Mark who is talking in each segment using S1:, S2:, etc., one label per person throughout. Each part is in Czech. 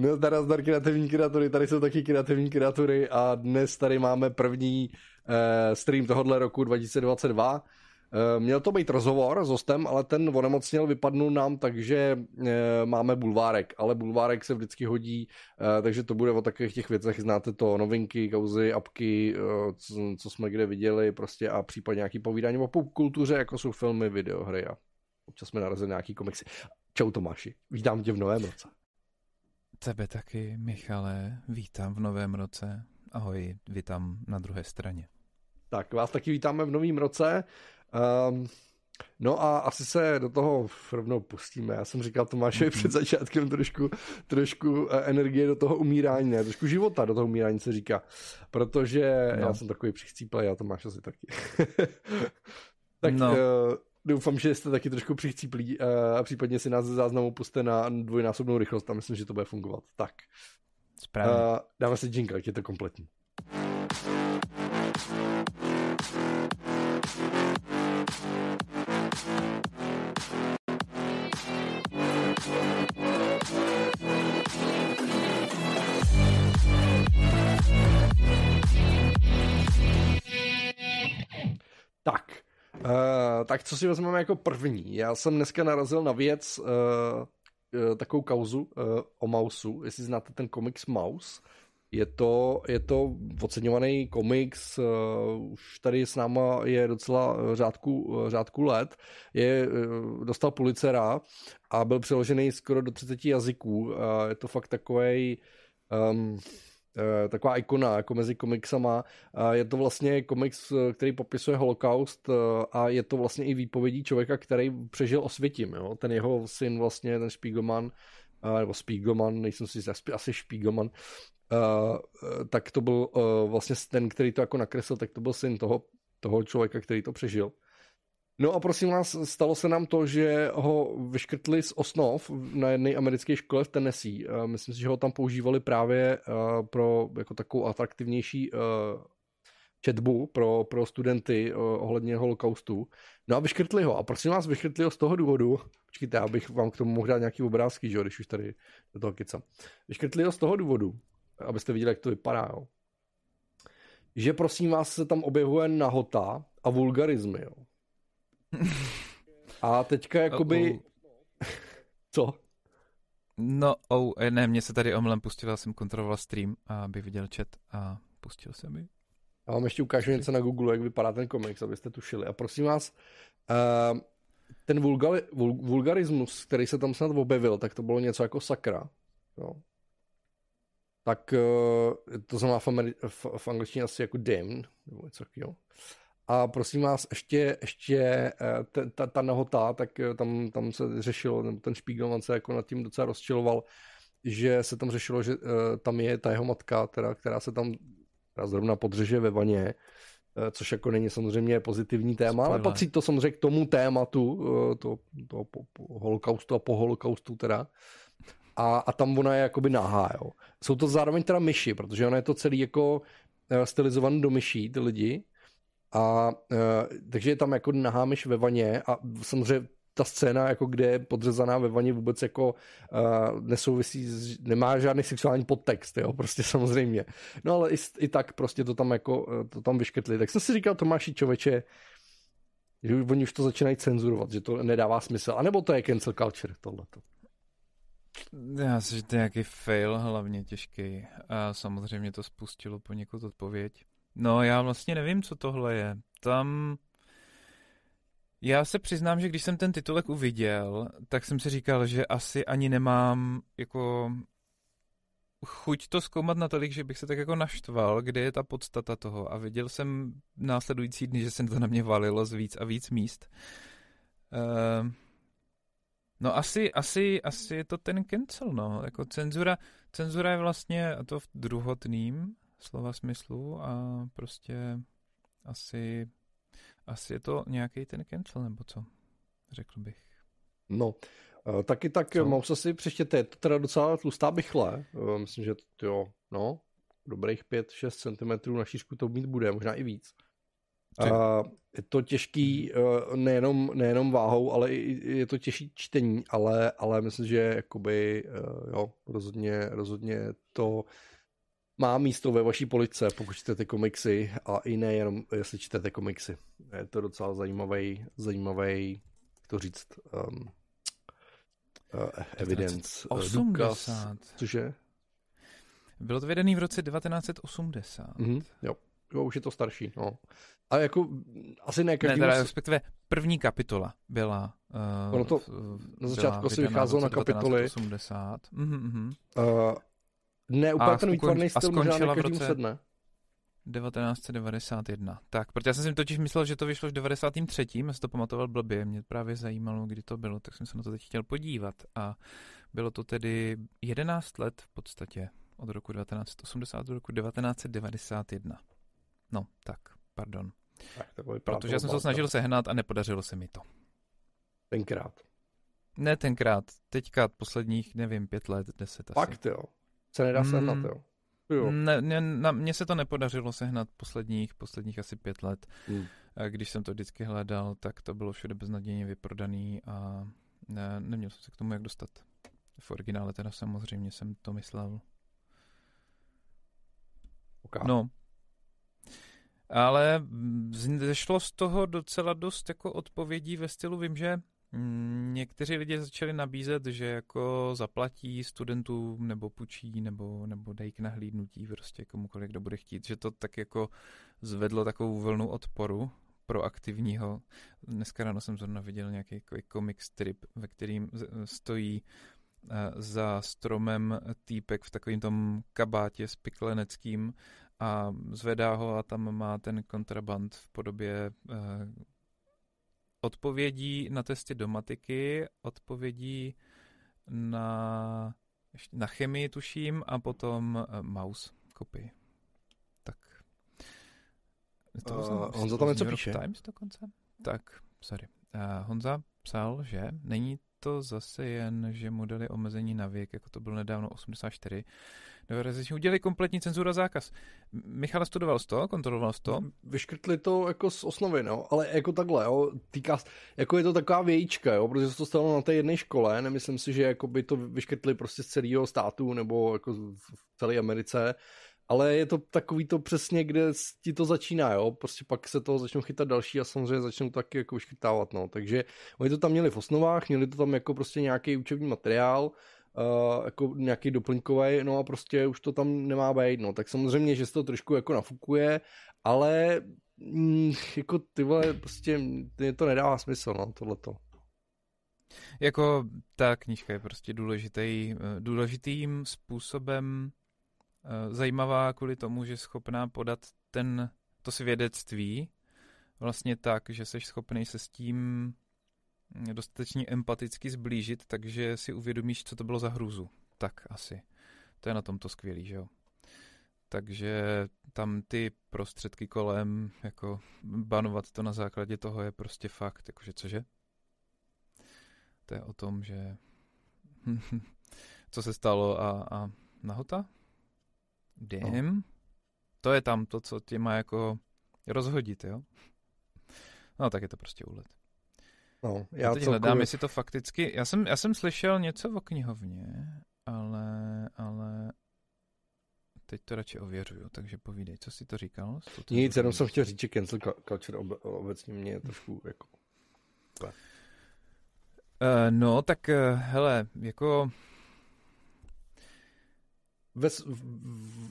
S1: No, teda zdar kreativní kreatury, tady jsou taky kreativní kreatury a dnes tady máme první uh, stream tohohle roku 2022. Uh, měl to být rozhovor s hostem, ale ten onemocněl, vypadnul nám, takže uh, máme bulvárek, ale bulvárek se vždycky hodí, uh, takže to bude o takových těch věcech, znáte to, novinky, kauzy, apky, uh, co, co jsme kde viděli prostě a případně nějaký povídání o popkultuře, jako jsou filmy, videohry a občas jsme narazili nějaký komiksy. Čau Tomáši, vítám tě v novém roce.
S2: Tebe taky, Michale, vítám v novém roce. Ahoj, vítám na druhé straně.
S1: Tak, vás taky vítáme v novém roce. Um, no a asi se do toho rovnou pustíme. Já jsem říkal Tomášovi mm-hmm. před začátkem trošku, trošku eh, energie do toho umírání, ne, trošku života do toho umírání se říká. Protože no. já jsem takový přichcíplej a Tomáš asi taky. tak no. uh, Doufám, že jste taky trošku přichcíplí eh, a případně si nás ze záznamu puste na dvojnásobnou rychlost a myslím, že to bude fungovat. Tak.
S2: Správně. Uh,
S1: dáme si jingle, je to kompletní. Tak, Uh, tak co si vezmeme jako první? Já jsem dneska narazil na věc, uh, uh, takovou kauzu uh, o Mausu, jestli znáte ten komiks Maus. Je to, je to oceňovaný komiks, uh, už tady s náma je docela řádku, řádku let. Je, uh, dostal Pulitzera a byl přeložený skoro do 30 jazyků. Uh, je to fakt takový um, Eh, taková ikona jako mezi komiksama. Je to vlastně komiks, eh, který popisuje holokaust eh, a je to vlastně i výpovědí člověka, který přežil osvětím. Jo? Ten jeho syn vlastně, ten Spiegelman, nebo Spiegelman, nejsem si asi Spiegelman, tak to byl vlastně ten, který to jako nakreslil, tak to byl syn toho, toho člověka, který to přežil. No a prosím vás, stalo se nám to, že ho vyškrtli z osnov na jedné americké škole v Tennessee. Myslím si, že ho tam používali právě eh, pro jako takovou atraktivnější eh, četbu pro, pro studenty eh, ohledně holokaustu. No a vyškrtli ho. A prosím vás, vyškrtli ho z toho důvodu, počkejte, abych vám k tomu mohl dát nějaký obrázky, že jo, když už tady do toho kecám. Vyškrtli ho z toho důvodu, abyste viděli, jak to vypadá, jo. Že prosím vás se tam objevuje nahota a vulgarizmy, jo. A teďka jakoby... Oh, oh. Co?
S2: No, oh, ne, mě se tady omlem pustil, jsem kontroloval stream, aby viděl chat a pustil se mi.
S1: Já vám ještě ukážu něco na Google, jak vypadá ten komiks, abyste tušili. A prosím vás, uh, ten vulgali, vul, vulgarismus, který se tam snad objevil, tak to bylo něco jako sakra. Jo. Tak uh, to znamená v, Ameri- v, v angličtině asi jako damn, nebo něco takového. A prosím vás, ještě, ještě eh, ta, ta nahota, tak eh, tam, tam se řešilo, ten Spiegelman se jako nad tím docela rozčiloval, že se tam řešilo, že uh, tam je ta jeho matka, teda, která se tam která zrovna podřeže ve vaně, což jako není samozřejmě pozitivní téma, Spojle. ale patří to samozřejmě k tomu tématu, uh, to, to po, po holokaustu a po holokaustu teda. A, a tam ona je jakoby nahá, jo. Jsou to zároveň teda myši, protože ona je to celý jako stylizovaný do myší, ty lidi, a uh, takže je tam jako nahá myš ve vaně a samozřejmě ta scéna, jako kde je podřezaná ve vaně vůbec jako uh, nesouvisí, nemá žádný sexuální podtext, jo, prostě samozřejmě. No ale i, i tak prostě to tam jako, to tam vyškrtli. Tak jsem si říkal Tomáši Čoveče, že oni už to začínají cenzurovat, že to nedává smysl. A nebo to je cancel culture, tohleto.
S2: Já si, že to je nějaký fail, hlavně těžký. A samozřejmě to spustilo poněkud odpověď. No, já vlastně nevím, co tohle je. Tam... Já se přiznám, že když jsem ten titulek uviděl, tak jsem si říkal, že asi ani nemám jako chuť to zkoumat natolik, že bych se tak jako naštval, kde je ta podstata toho. A viděl jsem následující dny, že se to na mě valilo z víc a víc míst. Uh, no asi, asi, asi je to ten cancel, no. Jako cenzura, cenzura je vlastně, a to v druhotným, slova smyslu a prostě asi, asi je to nějaký ten cancel, nebo co, řekl bych.
S1: No, eh, taky tak co? se si přečtěte, je to teda docela tlustá bychle, eh, myslím, že to jo, no, dobrých 5-6 cm na šířku to mít bude, možná i víc. Uh, je to těžký nejenom, nejenom váhou, ale i, je to těžší čtení, ale, ale myslím, že jakoby, jo, rozhodně, rozhodně to má místo ve vaší police, pokud čtete komiksy a i nejenom, jestli čtete komiksy. Je to docela zajímavý, zajímavý, jak to říct, um, uh, evidence.
S2: 80. Důkaz,
S1: cože?
S2: Bylo to vydaný v roce 1980. Mm-hmm,
S1: jo. jo, už je to starší, no. A jako asi ne každý...
S2: Ne, teda, respektive první kapitola byla...
S1: Uh, ono to na začátku asi vycházelo na kapitoly.
S2: 1980. Mm-hmm.
S1: Uh, ne, úplně a ten výtvarný styl možná ne každému sedne.
S2: 1991. Tak, protože já jsem si totiž myslel, že to vyšlo v 93. Já si to pamatoval blbě, mě právě zajímalo, kdy to bylo, tak jsem se na to teď chtěl podívat. A bylo to tedy 11 let v podstatě, od roku 1980 do roku 1991. No, tak, pardon.
S1: Tak, to
S2: Protože já jsem se to snažil sehnat a nepodařilo se mi to.
S1: Tenkrát.
S2: Ne tenkrát, teďka posledních, nevím, pět let, deset
S1: asi. Fakt jo. Se nedá mm, sehnat, jo. jo.
S2: Ne, ne, na, mně se to nepodařilo sehnat posledních, posledních asi pět let. Mm. Když jsem to vždycky hledal, tak to bylo všude beznadějně vyprodaný a ne, neměl jsem se k tomu jak dostat. V originále teda samozřejmě jsem to myslel.
S1: Okay.
S2: No. Ale zešlo z toho docela dost jako odpovědí ve stylu, vím, že Mm, někteří lidé začali nabízet, že jako zaplatí studentům nebo pučí nebo, nebo dají k nahlídnutí prostě komukoliv, kdo bude chtít, že to tak jako zvedlo takovou vlnu odporu proaktivního. Dneska ráno jsem zrovna viděl nějaký jako comic strip, ve kterým stojí eh, za stromem týpek v takovém tom kabátě s pikleneckým a zvedá ho a tam má ten kontraband v podobě eh, odpovědí na testy do matiky, odpovědí na, na chemii, tuším, a potom uh, mouse kopii. Tak.
S1: To uh, Honza tam něco píše.
S2: Times dokonce? Tak, sorry. Uh, Honza psal, že není to zase jen, že modely omezení na věk, jako to bylo nedávno 84, Novorozeční udělali kompletní cenzura zákaz. Michal, studoval to? Kontroloval to?
S1: Vyškrtli to jako z osnovy, no, ale jako takhle, jo, týká, jako je to taková vějíčka, jo, protože se to stalo na té jedné škole, nemyslím si, že jako by to vyškrtli prostě z celého státu nebo jako v celé Americe, ale je to takový to přesně, kde ti to začíná, jo, prostě pak se toho začnou chytat další a samozřejmě začnou taky jako vyškrtávat, no, takže oni to tam měli v osnovách, měli to tam jako prostě nějaký učební materiál, uh, jako nějaký doplňkový, no a prostě už to tam nemá být, no, tak samozřejmě, že se to trošku jako nafukuje, ale mm, jako ty vole, prostě to nedává smysl, no, tohleto.
S2: Jako ta knížka je prostě důležitý, eh, důležitým způsobem uh, zajímavá kvůli tomu, že je schopná podat ten, to svědectví vlastně tak, že jsi schopný se s tím dostatečně empaticky zblížit, takže si uvědomíš, co to bylo za hruzu. Tak asi. To je na tomto skvělý, že jo? Takže tam ty prostředky kolem, jako banovat to na základě toho je prostě fakt, jakože cože? To je o tom, že co se stalo a, a nahota? Damn. No. To je tam to, co tě má jako rozhodit, jo? No tak je to prostě úlet.
S1: No,
S2: já, já teď celkově... hledám, jestli to fakticky... Já jsem, já jsem slyšel něco o knihovně, ale, ale teď to radši ověřuju, takže povídej, co jsi to říkal?
S1: To Nic, jenom jsem chtěl říct, že cancel culture obecně mě je trošku jako...
S2: Uh, no, tak uh, hele, jako...
S1: Ve, v,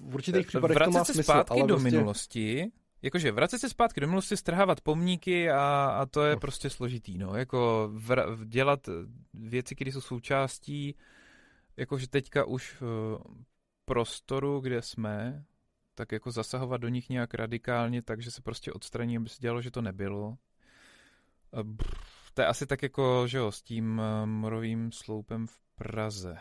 S1: v určitých případech to má
S2: se
S1: smysl,
S2: zpátky
S1: ale
S2: do
S1: vlastně...
S2: minulosti Jakože vracet se zpátky do minulosti, strhávat pomníky a, a to je no. prostě složitý, no. Jako vr- dělat věci, které jsou součástí, jakože teďka už v prostoru, kde jsme, tak jako zasahovat do nich nějak radikálně, takže se prostě odstraní, aby se dělalo, že to nebylo. To je asi tak jako, že jo, s tím eh, morovým sloupem v Praze.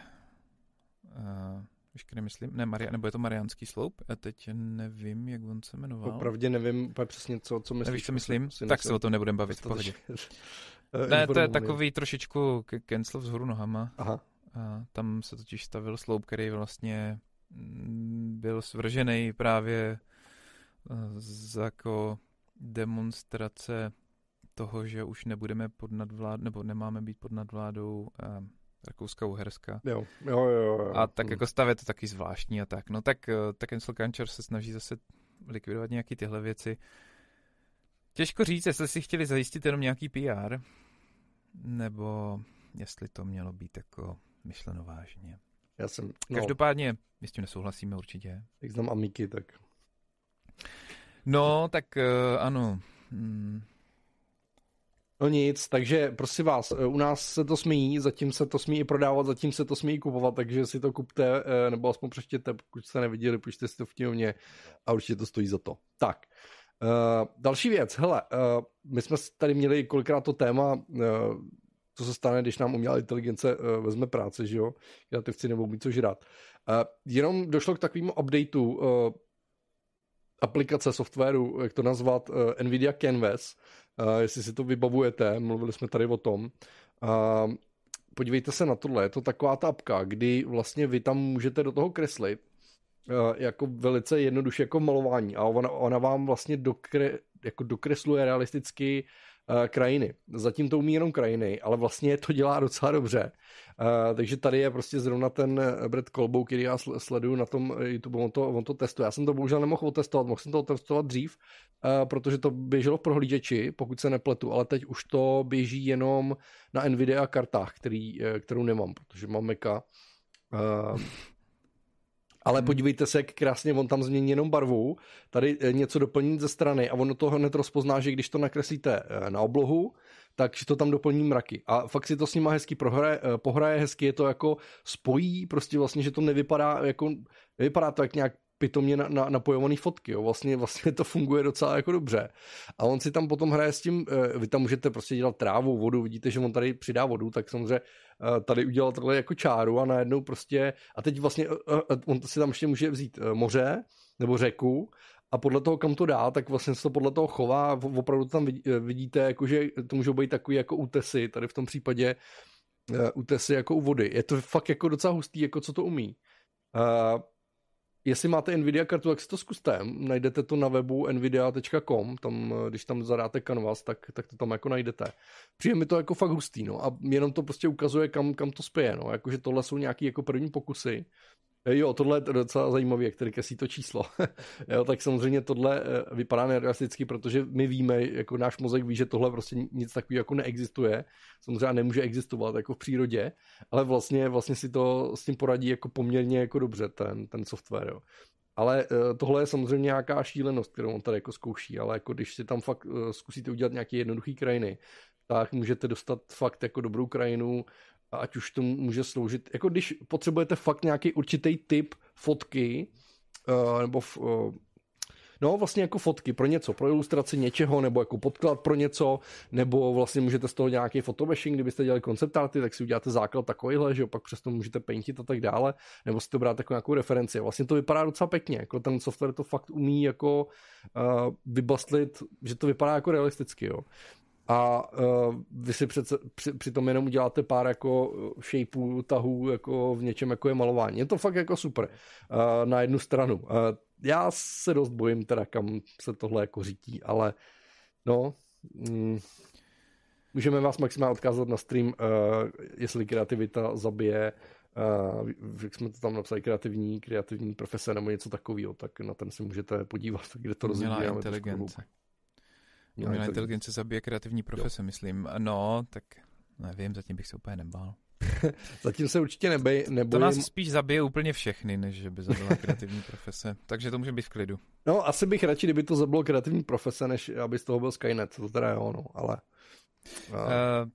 S2: Uh, Kde myslím? Ne, Maria, nebo je to Mariánský sloup? Já teď nevím, jak on se jmenoval.
S1: Opravdu nevím úplně přesně, co, co myslíš.
S2: Nevíš, co myslím? Tak se o tom nebudem bavit, pohodě. ne, to je takový trošičku cancel vzhůru nohama.
S1: Aha.
S2: A tam se totiž stavil sloup, který vlastně mm, byl svržený právě eh, z jako demonstrace toho, že už nebudeme pod nadvládou, nebo nemáme být pod nadvládou Rakouska-Uherska.
S1: Jo, jo, jo, jo.
S2: A tak jako stav je to taky zvláštní a tak. No tak, uh, tak Cancel Culture se snaží zase likvidovat nějaký tyhle věci. Těžko říct, jestli si chtěli zajistit jenom nějaký PR, nebo jestli to mělo být jako myšleno vážně.
S1: Já jsem,
S2: no, Každopádně, my s tím nesouhlasíme určitě.
S1: Jak znám Amiky, tak...
S2: No, tak uh, ano. Hmm.
S1: No nic, takže prosím vás, u nás se to smí, zatím se to smí i prodávat, zatím se to smí kupovat, takže si to kupte, eh, nebo aspoň přečtěte, pokud jste neviděli, počte si to v knihovně a určitě to stojí za to. Tak, uh, další věc, hele, uh, my jsme tady měli kolikrát to téma, uh, co se stane, když nám umělá inteligence uh, vezme práci, že jo, kreativci nebudou mít co žrat. Uh, jenom došlo k takovému updateu uh, aplikace softwaru, jak to nazvat, uh, NVIDIA Canvas, uh, jestli si to vybavujete, mluvili jsme tady o tom. Uh, podívejte se na tohle, je to taková ta apka, kdy vlastně vy tam můžete do toho kreslit uh, jako velice jednoduše jako malování a ona, ona vám vlastně dokre, jako dokresluje realisticky uh, krajiny. Zatím to umí jenom krajiny, ale vlastně to dělá docela dobře. Uh, takže tady je prostě zrovna ten Brad Kolbou, který já sleduju na tom YouTube, on to, on to testuje. Já jsem to bohužel nemohl otestovat, mohl jsem to otestovat dřív, uh, protože to běželo v prohlížeči, pokud se nepletu, ale teď už to běží jenom na Nvidia kartách, který, kterou nemám, protože mám Maca. Uh, ale hmm. podívejte se, jak krásně on tam změní jenom barvu, tady eh, něco doplní ze strany a ono to hned rozpozná, že když to nakreslíte eh, na oblohu, takže to tam doplní mraky. A fakt si to s nima hezky prohraje, eh, pohraje, hezky je to jako spojí, prostě vlastně, že to nevypadá jako, nevypadá to jak nějak pitomně na, na, napojovaný fotky, jo. Vlastně, vlastně to funguje docela jako dobře. A on si tam potom hraje s tím, vy tam můžete prostě dělat trávu, vodu, vidíte, že on tady přidá vodu, tak samozřejmě Eh, tady udělal tohle jako čáru a najednou prostě, a teď vlastně eh, eh, on si tam ještě může vzít moře nebo řeku a podle toho, kam to dá, tak vlastně se to podle toho chová, opravdu tam vidíte, jako, že to můžou být takový jako útesy, tady v tom případě útesy jako u vody. Je to fakt jako docela hustý, jako co to umí. Jestli máte Nvidia kartu, tak si to zkuste. Najdete to na webu nvidia.com, tam, když tam zadáte Canvas, tak, tak to tam jako najdete. Přijde mi to jako fakt hustý, no, a jenom to prostě ukazuje, kam, kam to spěje, no, jakože tohle jsou nějaký jako první pokusy, Jo, tohle je docela zajímavé, jak tady kesí to číslo. jo, tak samozřejmě tohle eh, vypadá nerealisticky, protože my víme, jako náš mozek ví, že tohle prostě nic takového jako neexistuje. Samozřejmě nemůže existovat jako v přírodě, ale vlastně, vlastně si to s tím poradí jako poměrně jako dobře ten, ten software. Jo. Ale eh, tohle je samozřejmě nějaká šílenost, kterou on tady jako zkouší, ale jako když si tam fakt eh, zkusíte udělat nějaké jednoduché krajiny, tak můžete dostat fakt jako dobrou krajinu, ať už to může sloužit, jako když potřebujete fakt nějaký určitý typ fotky, uh, nebo v, uh, No, vlastně jako fotky pro něco, pro ilustraci něčeho, nebo jako podklad pro něco, nebo vlastně můžete z toho nějaký photobashing, kdybyste dělali koncept arty, tak si uděláte základ takovýhle, že opak přesto můžete paintit a tak dále, nebo si to brát jako nějakou referenci. Vlastně to vypadá docela pěkně, jako ten software to fakt umí jako uh, vybastlit, že to vypadá jako realisticky, jo a uh, vy si přece, při, přitom jenom uděláte pár jako shapeů, tahů jako v něčem jako je malování. Je to fakt jako super uh, na jednu stranu. Uh, já se dost bojím teda, kam se tohle jako řítí, ale no, mm, můžeme vás maximálně odkázat na stream, uh, jestli kreativita zabije Uh, jak jsme to tam napsali, kreativní, kreativní profese nebo něco takového, tak na ten si můžete podívat, kde to rozvíjáme.
S2: inteligence. Umělá inteligence zabije kreativní profese, jo. myslím. No, tak nevím, zatím bych se úplně nebál.
S1: zatím se určitě nebej, nebojím.
S2: To nás spíš zabije úplně všechny, než že by zabila kreativní profese. Takže to může být v klidu.
S1: No, asi bych radši, kdyby to zabilo kreativní profese, než aby z toho byl Skynet. To teda jo, no, ale...
S2: Uh,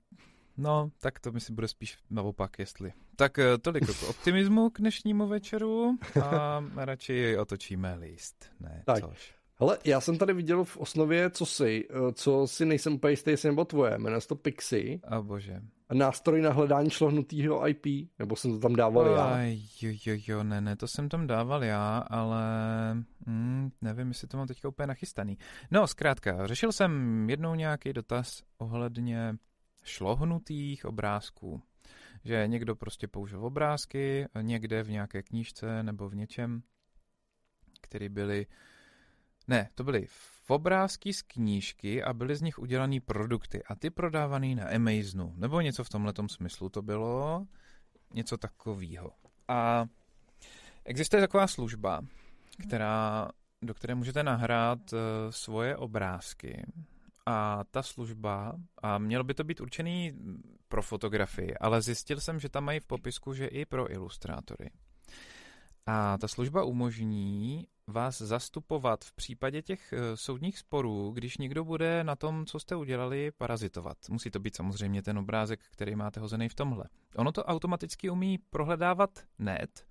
S2: no, tak to myslím bude spíš naopak, jestli. Tak uh, tolik k optimismu k dnešnímu večeru a radši otočíme list. Ne, tak. což.
S1: Hele, já jsem tady viděl v osnově, co si, eh, co si nejsem úplně jistý, jestli nebo tvoje, jmenuje se to Pixie.
S2: A oh, bože.
S1: Nástroj na hledání šlohnutýho IP, nebo jsem to tam dával já?
S2: Aj, jo, jo, jo, ne, ne, to jsem tam dával já, ale mm, nevím, jestli to mám teďka úplně nachystaný. No, zkrátka, řešil jsem jednou nějaký dotaz ohledně šlohnutých obrázků. Že někdo prostě použil obrázky někde v nějaké knížce nebo v něčem, které byly Ne, to byly obrázky z knížky a byly z nich udělané produkty a ty prodávaný na Amazonu, nebo něco v tomhle smyslu to bylo, něco takového. A existuje taková služba, která, do které můžete nahrát uh, svoje obrázky a ta služba, a mělo by to být určený pro fotografii, ale zjistil jsem, že tam mají v popisku, že i pro ilustrátory. A ta služba umožní vás zastupovat v případě těch eh, soudních sporů, když někdo bude na tom, co jste udělali, parazitovat. Musí to být samozřejmě ten obrázek, který máte hozený v tomhle. Ono to automaticky umí prohledávat net,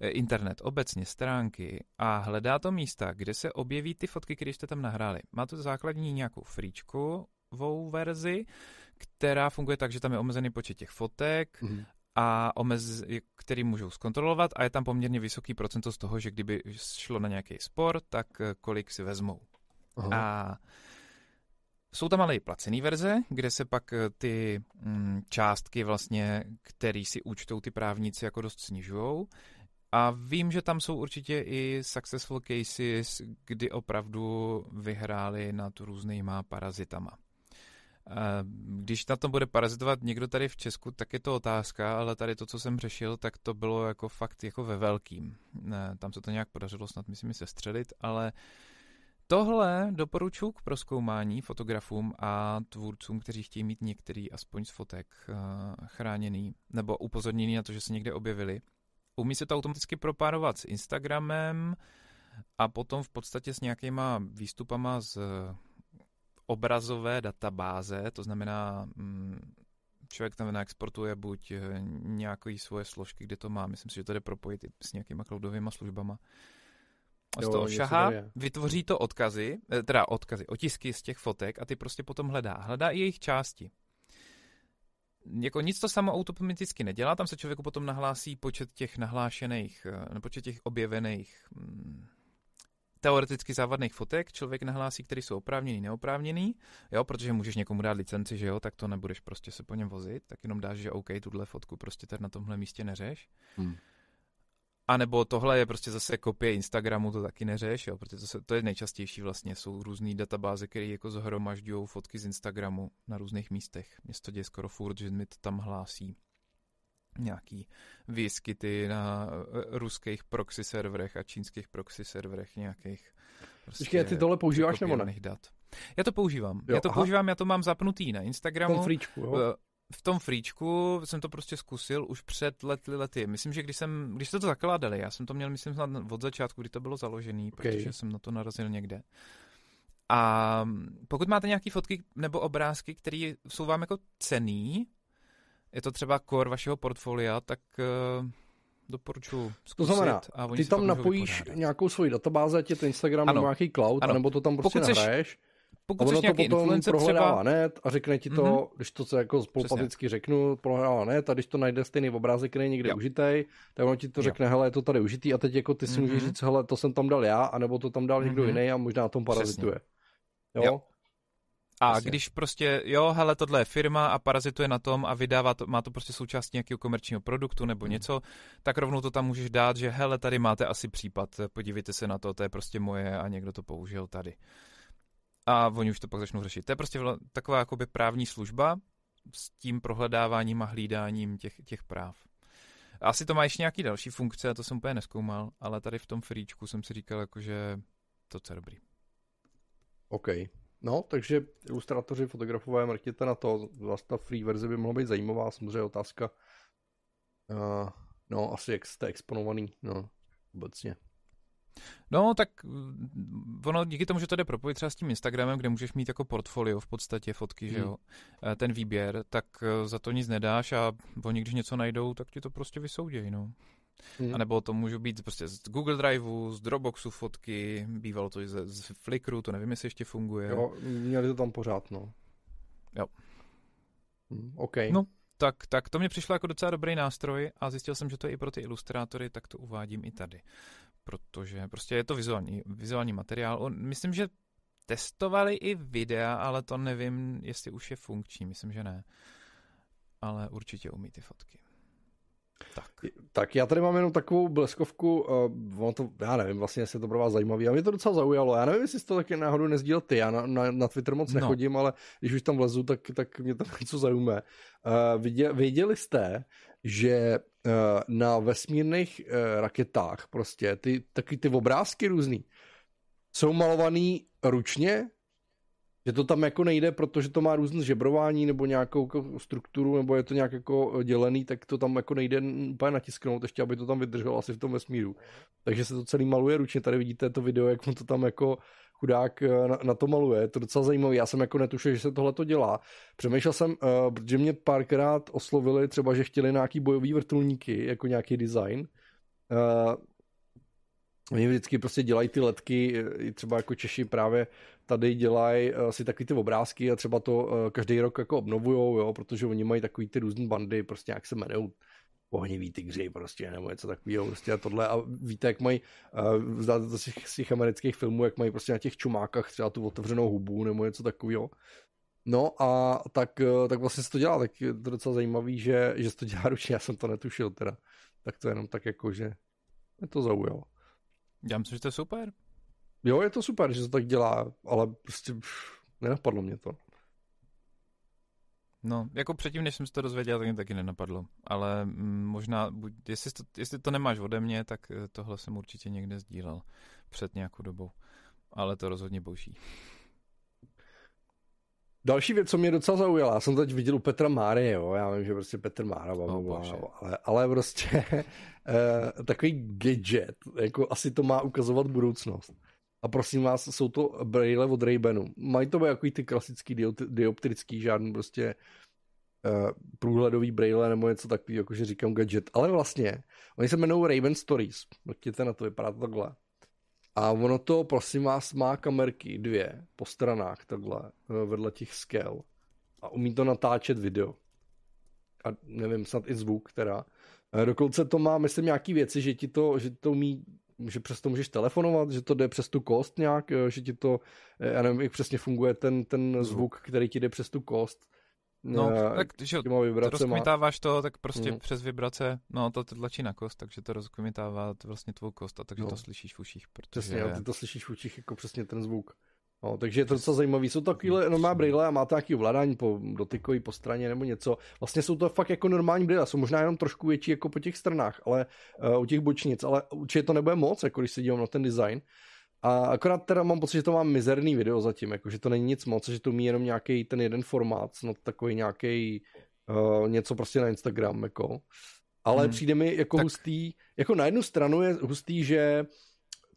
S2: eh, internet, obecně stránky a hledá to místa, kde se objeví ty fotky, které jste tam nahráli. Má to základní nějakou fríčkovou verzi, která funguje tak, že tam je omezený počet těch fotek mm a omez, který můžou zkontrolovat a je tam poměrně vysoký procento z toho, že kdyby šlo na nějaký spor, tak eh, kolik si vezmou. Aha. A jsou tam ale i placený verze, kde se pak eh, ty mm, částky vlastně, které si účtou ty právníci jako dost snižují. A vím, že tam jsou určitě i successful cases, kdy opravdu vyhráli nad různýma parazitama. Když na tom bude parazitovat někdo tady v Česku, tak je to otázka, ale tady to, co jsem řešil, tak to bylo jako fakt jako ve velkým. Tam se to nějak podařilo snad, myslím, se střelit, ale tohle doporučuji k proskoumání fotografům a tvůrcům, kteří chtějí mít některý aspoň z fotek chráněný nebo upozorněný na to, že se někde objevili. Umí se to automaticky propárovat s Instagramem a potom v podstatě s nějakýma výstupama z obrazové databáze, to znamená, mm, člověk tam naexportuje buď eh, nějaké svoje složky, kde to má, myslím si, že to jde propojit i s nějakýma cloudovými službama. A z toho šahá, vytvoří to odkazy, eh, teda odkazy, otisky z těch fotek a ty prostě potom hledá. Hledá i jejich části. Jako nic to samo automaticky nedělá, tam se člověku potom nahlásí počet těch nahlášených, eh, počet těch objevených mm, teoreticky závadných fotek člověk nahlásí, který jsou oprávněný, neoprávněný, jo, protože můžeš někomu dát licenci, že jo, tak to nebudeš prostě se po něm vozit, tak jenom dáš, že OK, tuhle fotku prostě tady na tomhle místě neřeš. Hmm. A nebo tohle je prostě zase kopie Instagramu, to taky neřeš, jo, protože to, se, to je nejčastější vlastně, jsou různé databáze, které jako zhromažďují fotky z Instagramu na různých místech. Mně to děje skoro furt, že mi to tam hlásí nějaký výskyty na eh, ruských proxy serverech a čínských proxy serverech nějakých
S1: prostě Počkej, ty tohle používáš nebo ne?
S2: Dat. Já to používám. Jo, já to aha. používám, já to mám zapnutý na Instagramu.
S1: V tom fríčku, jo?
S2: Eh, v tom fríčku jsem to prostě zkusil už před lety lety. Myslím, že když jsem, když jste to zakládali, já jsem to měl, myslím, od začátku, kdy to bylo založené, okay. protože jsem na to narazil někde. A pokud máte nějaké fotky nebo obrázky, které jsou vám jako cený, je to třeba core vašeho portfolia, tak uh, doporučuji zkusit.
S1: To znamená, a ty tam napojíš vypořádat. nějakou svoji databázi, ti to Instagram nebo nějaký cloud, ano. nebo to tam prostě pokud nahraješ.
S2: Pokud a ono to potom
S1: prohledává třeba... net a řekne ti to, mm-hmm. když to se jako spolupaticky řeknu, prohledává net a když to najde stejný obrázek, který je někde jo. užitej, tak ono ti to jo. řekne, hele, je to tady užitý a teď jako ty si mm-hmm. můžeš říct, hele, to jsem tam dal já, anebo to tam dal mm-hmm. někdo jiný a možná na tom parazituje. Jo? jo.
S2: A Přesně. když prostě, jo, hele, tohle je firma a parazituje na tom a vydává to, má to prostě součást nějakého komerčního produktu nebo hmm. něco, tak rovnou to tam můžeš dát, že hele, tady máte asi případ, podívejte se na to, to je prostě moje a někdo to použil tady. A oni už to pak začnou řešit. To je prostě taková jakoby právní služba s tím prohledáváním a hlídáním těch, těch práv. Asi to má ještě nějaký další funkce, a to jsem úplně neskoumal, ale tady v tom fríčku jsem si říkal, jakože to je dobrý.
S1: OK. No, takže ilustrátoři, fotografové, mrkněte na to. Vlastně ta free verze by mohla být zajímavá, samozřejmě otázka. Uh, no, asi jak jste exponovaný, no, obecně.
S2: No, tak mm, ono díky tomu, že to jde propojit třeba s tím Instagramem, kde můžeš mít jako portfolio v podstatě fotky, hmm. že jo, eh, ten výběr, tak eh, za to nic nedáš a oni když něco najdou, tak ti to prostě vysoudějí, no. Hmm. A nebo to můžou být prostě z Google Driveu, z Dropboxu fotky, bývalo to i z, z Flickru, to nevím, jestli ještě funguje.
S1: Jo, měli to tam pořád, no.
S2: Jo.
S1: Hmm, OK.
S2: No, tak, tak to mě přišlo jako docela dobrý nástroj a zjistil jsem, že to je i pro ty ilustrátory, tak to uvádím i tady. Protože prostě je to vizuální, vizuální materiál. On, myslím, že testovali i videa, ale to nevím, jestli už je funkční, myslím, že ne. Ale určitě umí ty fotky. Tak.
S1: tak já tady mám jenom takovou bleskovku, uh, ono to, já nevím vlastně, jestli je to pro vás zajímavé, a mě to docela zaujalo. Já nevím, jestli jsi to taky náhodou nezdíl ty, já na, na, na Twitter moc no. nechodím, ale když už tam vlezu, tak, tak mě to něco zajímá. Uh, viděli, věděli jste, že uh, na vesmírných uh, raketách prostě ty, taky ty obrázky různý jsou malovaný ručně že to tam jako nejde, protože to má různé žebrování nebo nějakou jako strukturu, nebo je to nějak jako dělený, tak to tam jako nejde úplně natisknout, ještě aby to tam vydrželo asi v tom vesmíru. Takže se to celý maluje ručně. Tady vidíte to video, jak on to tam jako chudák eh, na, na to maluje. Je to docela zajímavé. Já jsem jako netušil, že se tohle to dělá. Přemýšlel jsem, uh, protože mě párkrát oslovili třeba, že chtěli nějaký bojový vrtulníky, jako nějaký design. Uh, Oni vždycky prostě dělají ty letky, třeba jako Češi právě tady dělají uh, si taky ty obrázky a třeba to uh, každý rok jako obnovujou, jo, protože oni mají takový ty různé bandy, prostě jak se jmenují ohnivý tygři prostě, nebo něco takového, prostě a tohle a víte, jak mají, to z těch, z těch amerických filmů, jak mají prostě na těch čumákách třeba tu otevřenou hubu nebo něco takového. No a tak, tak vlastně se to dělá, tak je to docela zajímavý, že, že se to dělá ručně, já jsem to netušil teda. Tak to jenom tak jako, že mě to zaujalo.
S2: Já myslím, že to je super.
S1: Jo, je to super, že se tak dělá, ale prostě pff, nenapadlo mě to.
S2: No, jako předtím, než jsem se to dozvěděl, tak mě taky nenapadlo. Ale mm, možná, buď, jestli, to, jestli to nemáš ode mě, tak eh, tohle jsem určitě někde sdílel před nějakou dobou. Ale to rozhodně boží.
S1: Další věc, co mě docela zaujala, já jsem teď viděl u Petra Máry, jo, já vím, že prostě Petr Mára, oh, ale, ale prostě eh, takový gadget, jako asi to má ukazovat budoucnost. A prosím vás, jsou to braille od Raybenu. Mají to jako ty klasický dioptrický, žádný prostě uh, průhledový braille nebo něco takového, jakože říkám gadget. Ale vlastně, oni se jmenují Raven Stories. Mrkněte na to, vypadá to takhle. A ono to, prosím vás, má kamerky dvě po stranách takhle, eh, vedle těch skel. A umí to natáčet video. A nevím, snad i zvuk teda. Eh, dokonce to má, myslím, nějaký věci, že ti to, že to umí že přes to můžeš telefonovat, že to jde přes tu kost nějak, že ti to, eh, já nevím, jak přesně funguje ten, ten zvuk, který ti jde přes tu kost.
S2: No, uh, tak že rozkmitáváš to, tak prostě mm. přes vibrace, no to tlačí na kost, takže to rozkmitává vlastně tvou kost a takže no. to slyšíš v uších. Protože...
S1: Přesně, ty to slyšíš v uších jako přesně ten zvuk. No, takže je to docela zajímavé. Jsou to takovýhle normální brýle a máte nějaký ovládání po dotykový po straně nebo něco. Vlastně jsou to fakt jako normální brýle, jsou možná jenom trošku větší jako po těch stranách, ale uh, u těch bočnic, ale určitě to nebude moc, jako když se dívám na ten design. A akorát teda mám pocit, že to má mizerný video zatím, jako že to není nic moc, že to umí jenom nějaký ten jeden formát, no takový nějaký uh, něco prostě na Instagram, jako. Ale hmm. přijde mi jako tak... hustý, jako na jednu stranu je hustý, že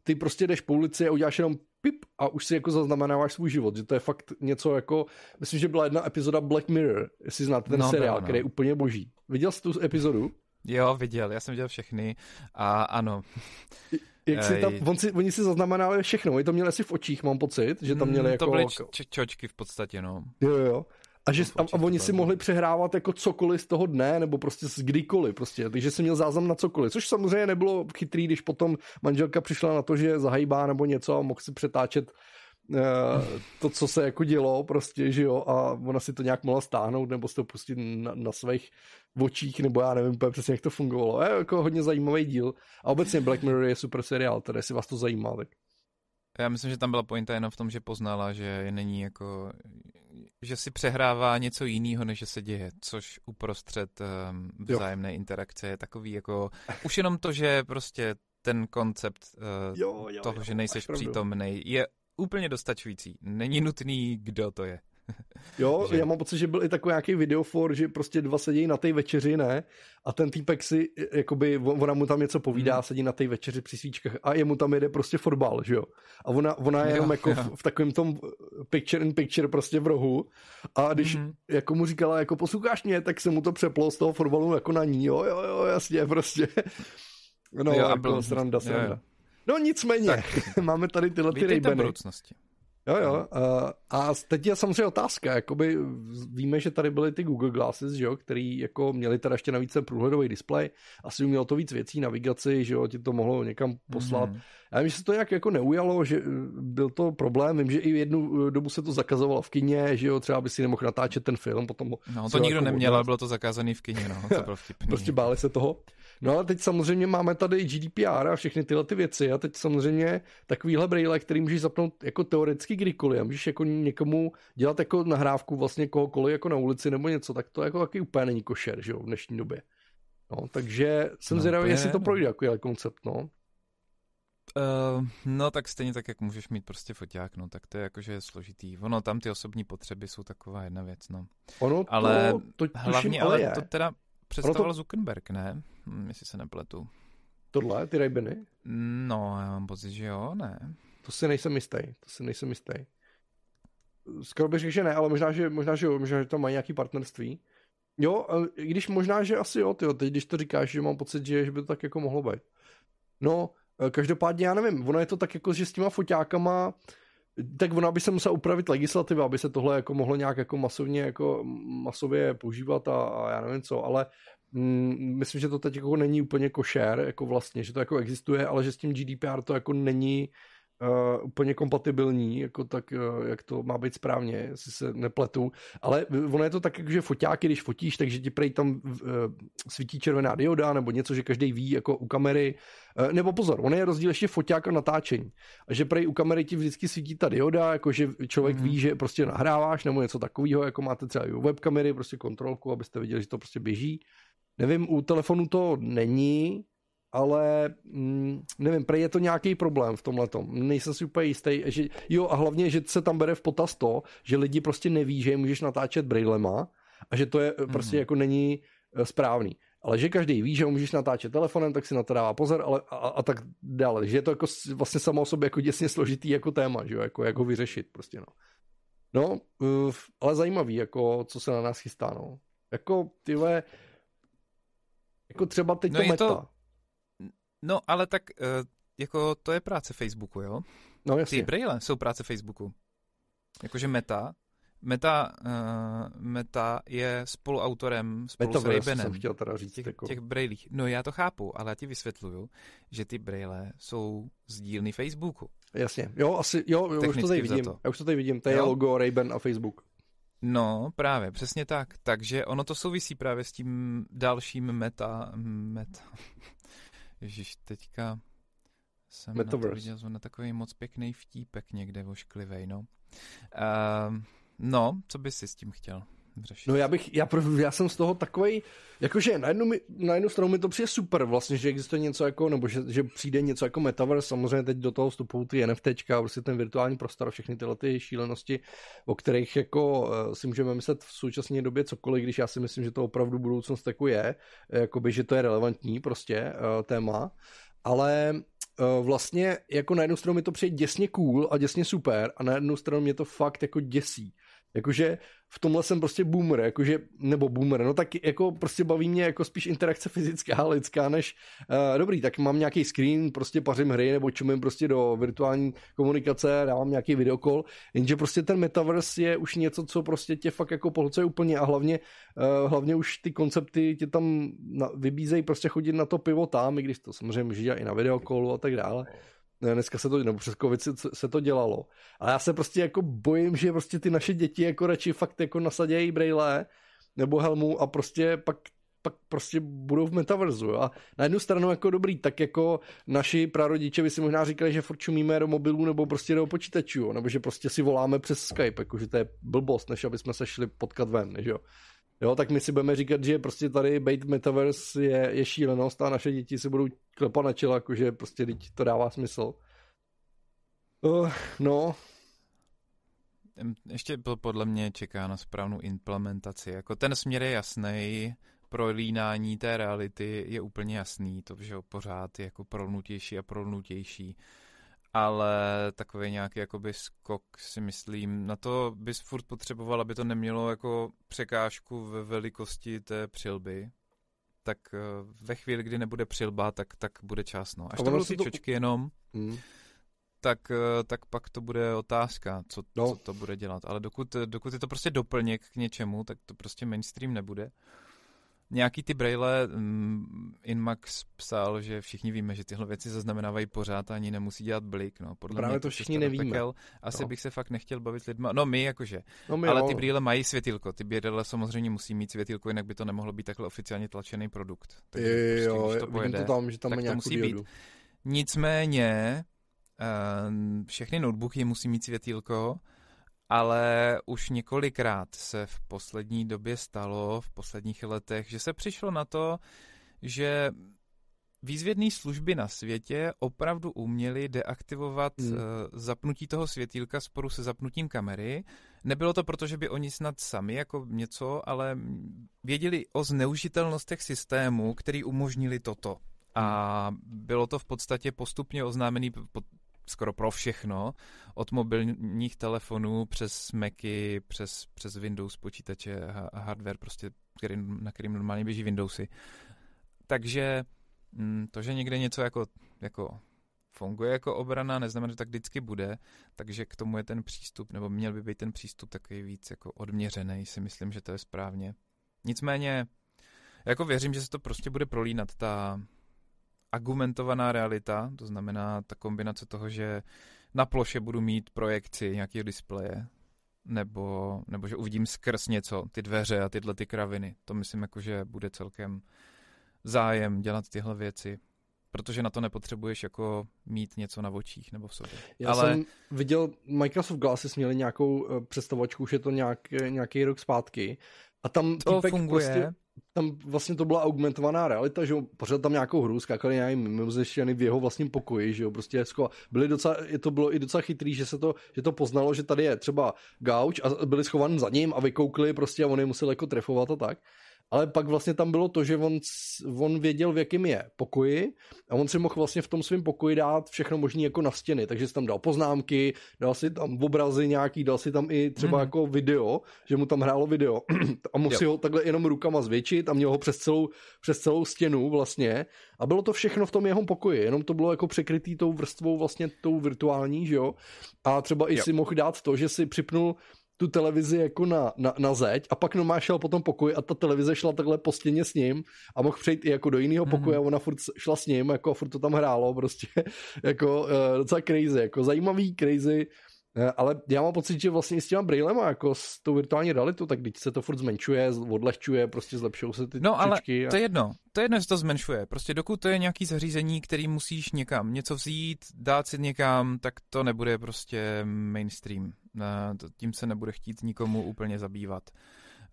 S1: ty prostě jdeš po ulici a uděláš jenom pip a už si jako zaznamenáváš svůj život, že to je fakt něco jako, myslím, že byla jedna epizoda Black Mirror, jestli znáte ten no, seriál, no, no. který je úplně boží. Viděl jsi tu epizodu?
S2: Jo, viděl, já jsem viděl všechny a ano.
S1: Jak si tam, on si, oni si zaznamenali všechno, oni to měli asi v očích, mám pocit, že tam měli mm, jako...
S2: To byly č- čočky v podstatě, no.
S1: Jo, jo. A, že, a, a oni si mohli přehrávat jako cokoliv z toho dne, nebo prostě z kdykoliv, prostě. Takže jsem měl záznam na cokoliv, což samozřejmě nebylo chytrý, když potom manželka přišla na to, že zahajbá nebo něco a mohl si přetáčet to, co se jako dělo, prostě, že jo, a ona si to nějak mohla stáhnout, nebo si to pustit na, na svých očích, nebo já nevím přesně, jak to fungovalo. Je jako hodně zajímavý díl. A obecně Black Mirror je super seriál, tedy jestli vás to zajímá, tak
S2: já myslím, že tam byla pointa jenom v tom, že poznala, že není jako, že si přehrává něco jiného, než že se děje, což uprostřed um, vzájemné jo. interakce je takový jako, už jenom to, že prostě ten koncept uh, jo, jo, toho, jo, že nejseš přítomný, je úplně dostačující. Není nutný, kdo to je.
S1: Jo, že... já mám pocit, že byl i takový nějaký videofor, že prostě dva sedí na té večeři, ne? A ten týpek si, jakoby, ona mu tam něco povídá, hmm. sedí na té večeři při svíčkách a jemu tam jede prostě fotbal, že jo? A ona, ona je jo, jenom jako jo. V, v, takovém tom picture in picture prostě v rohu a když hmm. jako mu říkala, jako posloucháš mě, tak se mu to přeplo z toho fotbalu jako na ní, jo, jo, jo, jasně, prostě. No, jo, jako byl... sranda, sranda. Jo, jo. No nicméně, tak, máme tady tyhle ty
S2: budoucnosti.
S1: Jo, jo. A teď je samozřejmě otázka, jakoby víme, že tady byly ty Google Glasses, že jo, který jako měli teda ještě navíc ten průhledový displej, asi umělo to víc věcí, navigaci, že jo, ti to mohlo někam poslat. Mm. Já vím, že se to nějak jako neujalo, že byl to problém, vím, že i jednu dobu se to zakazovalo v kině, že jo, třeba by si nemohl natáčet ten film, potom
S2: No to nikdo jako neměl, ale bylo to zakázané v kině, no, to bylo vtipný.
S1: prostě báli se toho. No ale teď samozřejmě máme tady GDPR a všechny tyhle ty věci a teď samozřejmě takovýhle braille, který můžeš zapnout jako teoreticky kdykoliv a můžeš jako někomu dělat jako nahrávku vlastně kohokoliv jako na ulici nebo něco, tak to jako taky úplně není košer, že jo, v dnešní době. No, takže jsem no, zvědavý, jestli to projde jako koncept, no.
S2: Uh, no tak stejně tak, jak můžeš mít prostě foťák, no tak to je jakože složitý. Ono tam ty osobní potřeby jsou taková jedna věc, no.
S1: Ono to, ale to,
S2: to hlavně, ale je. to teda představoval to... Zuckerberg, ne? Hm, jestli se nepletu.
S1: Tohle, ty Raybeny?
S2: No, já mám pocit, že jo, ne.
S1: To si nejsem jistý, to si nejsem jistý. Skoro bych řekl, že ne, ale možná, že, možná, že jo, možná, že tam mají nějaký partnerství. Jo, i když možná, že asi jo, tyjo, teď když to říkáš, že mám pocit, že, že by to tak jako mohlo být. No, Eh, každopádně já nevím, ono je to tak jako, že s těma foťákama, tak ona by se musela upravit legislativa, aby se tohle jako mohlo nějak jako masovně, jako masově používat a, a já nevím co, ale mm, myslím, že to teď jako není úplně košer, jako vlastně, že to jako existuje, ale že s tím GDPR to jako není uh, úplně kompatibilní, jako tak, uh, jak to má být správně, jestli se nepletu. Ale ono je to tak, že foťáky, když fotíš, takže ti prej tam uh, svítí červená dioda nebo něco, že každý ví, jako u kamery. Uh, nebo pozor, ono je rozdíl ještě foťák a natáčení. A že prej u kamery ti vždycky svítí ta dioda, jako že člověk mm-hmm. ví, že prostě nahráváš nebo něco takového, jako máte třeba i u webkamery, prostě kontrolku, abyste viděli, že to prostě běží. Nevím, u telefonu to není, ale mm, nevím, prej je to nějaký problém v tomhle tom. Nejsem si úplně jistý, že jo a hlavně, že se tam bere v potaz to, že lidi prostě neví, že je můžeš natáčet brailema a že to je mm. prostě jako není eh, správný. Ale že každý ví, že ho můžeš natáčet telefonem, tak si na to dává pozor ale, a, a tak dále. Že je to jako vlastně samo o sobě jako děsně složitý jako téma, že jo, jako jak ho vyřešit prostě, no. No, uh, ale zajímavý, jako co se na nás chystá, no. Jako, tyhle, jako třeba teď no to meta. To,
S2: No, ale tak uh, jako to je práce Facebooku, jo?
S1: No, jasně.
S2: Ty braille jsou práce Facebooku. Jakože Meta, Meta, uh, Meta je spoluautorem spolu Metaverse, s Raybanem
S1: jsem chtěl teda říct.
S2: Těch,
S1: jako...
S2: těch brailích. No já to chápu, ale já ti vysvětluju, že ty braille jsou z dílny Facebooku.
S1: Jasně. Jo, asi, jo, jo už to tady vidím. To. Já už to tady vidím. To je logo Rayban a Facebook.
S2: No, právě, přesně tak. Takže ono to souvisí právě s tím dalším meta, meta, Ježíš, teďka jsem Metaverse. na to viděl na takový moc pěkný vtípek někde vošklivej, no. Uh, no, co bys si s tím chtěl řešit?
S1: No já bych, já, já jsem z toho takový, jakože na jednu, na jednu stranu mi to přijde super vlastně, že existuje něco jako, nebo že, že přijde něco jako Metaverse, samozřejmě teď do toho vstupují ty NFTčka, prostě ten virtuální prostor, všechny tyhle ty šílenosti, o kterých jako uh, si můžeme myslet v současné době cokoliv, když já si myslím, že to opravdu budoucnost jako je, jakoby, že to je relevantní prostě uh, téma, ale vlastně jako na jednu stranu mi to přijde děsně cool a děsně super a na jednu stranu mě to fakt jako děsí. Jakože v tomhle jsem prostě boomer, jakože, nebo boomer, no tak jako prostě baví mě jako spíš interakce fyzická a lidská, než uh, dobrý, tak mám nějaký screen, prostě pařím hry, nebo čumím prostě do virtuální komunikace, dávám nějaký videokol, jenže prostě ten metaverse je už něco, co prostě tě fakt jako pohlcuje úplně a hlavně, uh, hlavně už ty koncepty tě tam na, vybízejí prostě chodit na to pivo tam, i když to samozřejmě může dělat i na videokolu a tak dále dneska se to, nebo přes covid se, se to dělalo. Ale já se prostě jako bojím, že prostě ty naše děti jako radši fakt jako nasadějí braille nebo helmu a prostě pak pak prostě budou v metaverzu. A na jednu stranu jako dobrý, tak jako naši prarodiče by si možná říkali, že furt čumíme do mobilů nebo prostě do počítačů, nebo že prostě si voláme přes Skype, jakože to je blbost, než aby jsme se šli potkat ven, než jo. Jo, tak my si budeme říkat, že prostě tady Bait Metaverse je, je šílenost a naše děti si budou klepat na čelo, jakože prostě teď to dává smysl. Uh, no.
S2: Ještě podle mě čeká na správnou implementaci. Jako ten směr je jasný, prolínání té reality je úplně jasný, to, že pořád je jako prolnutější a prolnutější ale takový nějaký jakoby skok si myslím, na to bys furt potřeboval, aby to nemělo jako překážku ve velikosti té přilby, tak eh, ve chvíli, kdy nebude přilba, tak, tak bude čas, no. Až to budou ty to... čočky jenom, hmm. tak, eh, tak pak to bude otázka, co, no. co to bude dělat. Ale dokud, dokud je to prostě doplněk k něčemu, tak to prostě mainstream nebude. Nějaký ty braille, um, Inmax psal, že všichni víme, že tyhle věci zaznamenávají pořád a ani nemusí dělat blik. No.
S1: Podle Právě mě to všichni nevíme. Pekel.
S2: Asi no. bych se fakt nechtěl bavit lidma. No my jakože. No my ale jo. ty brýle mají světilko. Ty brýle samozřejmě musí mít světilko, jinak by to nemohlo být takhle oficiálně tlačený produkt.
S1: Takže je, prostě, jo, když to pojede, to tam, že tam tak to musí diodu. být.
S2: Nicméně uh, všechny notebooky musí mít světilko ale už několikrát se v poslední době stalo, v posledních letech, že se přišlo na to, že výzvědné služby na světě opravdu uměly deaktivovat hmm. uh, zapnutí toho světýlka sporu se zapnutím kamery. Nebylo to proto, že by oni snad sami jako něco, ale věděli o zneužitelnostech systému, který umožnili toto. A hmm. bylo to v podstatě postupně oznámený skoro pro všechno, od mobilních telefonů přes Macy, přes, přes Windows počítače a hardware, prostě, který, na kterým normálně běží Windowsy. Takže mm, to, že někde něco jako, jako funguje jako obrana, neznamená, že tak vždycky bude, takže k tomu je ten přístup, nebo měl by být ten přístup takový víc jako odměřený, si myslím, že to je správně. Nicméně, jako věřím, že se to prostě bude prolínat, ta, argumentovaná realita, to znamená ta kombinace toho, že na ploše budu mít projekci nějakého displeje, nebo, nebo že uvidím skrz něco, ty dveře a tyhle ty kraviny. To myslím, jako, že bude celkem zájem dělat tyhle věci protože na to nepotřebuješ jako mít něco na očích nebo v sobě.
S1: Já Ale... jsem viděl, Microsoft Glasses měli nějakou eh, představočku, už je to nějak, nějaký rok zpátky a tam
S2: to funguje. Prostě,
S1: tam vlastně to byla augmentovaná realita, že jo, pořád tam nějakou hru, skákali nějaký mimozeštěny v jeho vlastním pokoji, že jo, prostě skoro, byli docela, to bylo i docela chytrý, že se to, že to poznalo, že tady je třeba gauč a byli schovaní za ním a vykoukli prostě a on je musel jako trefovat a tak ale pak vlastně tam bylo to, že on, on věděl, v jakém je pokoji a on si mohl vlastně v tom svém pokoji dát všechno možné jako na stěny, takže si tam dal poznámky, dal si tam obrazy nějaký, dal si tam i třeba mm. jako video, že mu tam hrálo video. A mohl si ho takhle jenom rukama zvětšit a měl ho přes celou, přes celou stěnu vlastně. A bylo to všechno v tom jeho pokoji, jenom to bylo jako překrytý tou vrstvou vlastně tou virtuální, že jo, a třeba i jo. si mohl dát to, že si připnul tu televizi jako na, na, na zeď a pak Noma šel po tom pokoji a ta televize šla takhle po stěně s ním a mohl přejít i jako do jiného pokoje mm. a ona furt šla s ním, jako a furt to tam hrálo prostě, jako uh, docela crazy, jako zajímavý, crazy, uh, ale já mám pocit, že vlastně s těma brailema, jako s tou virtuální realitou, tak když se to furt zmenšuje, odlehčuje, prostě zlepšou se ty
S2: No ale
S1: a...
S2: to je jedno, to je jedno, že se to zmenšuje, prostě dokud to je nějaký zařízení, který musíš někam něco vzít, dát si někam, tak to nebude prostě mainstream tím se nebude chtít nikomu úplně zabývat.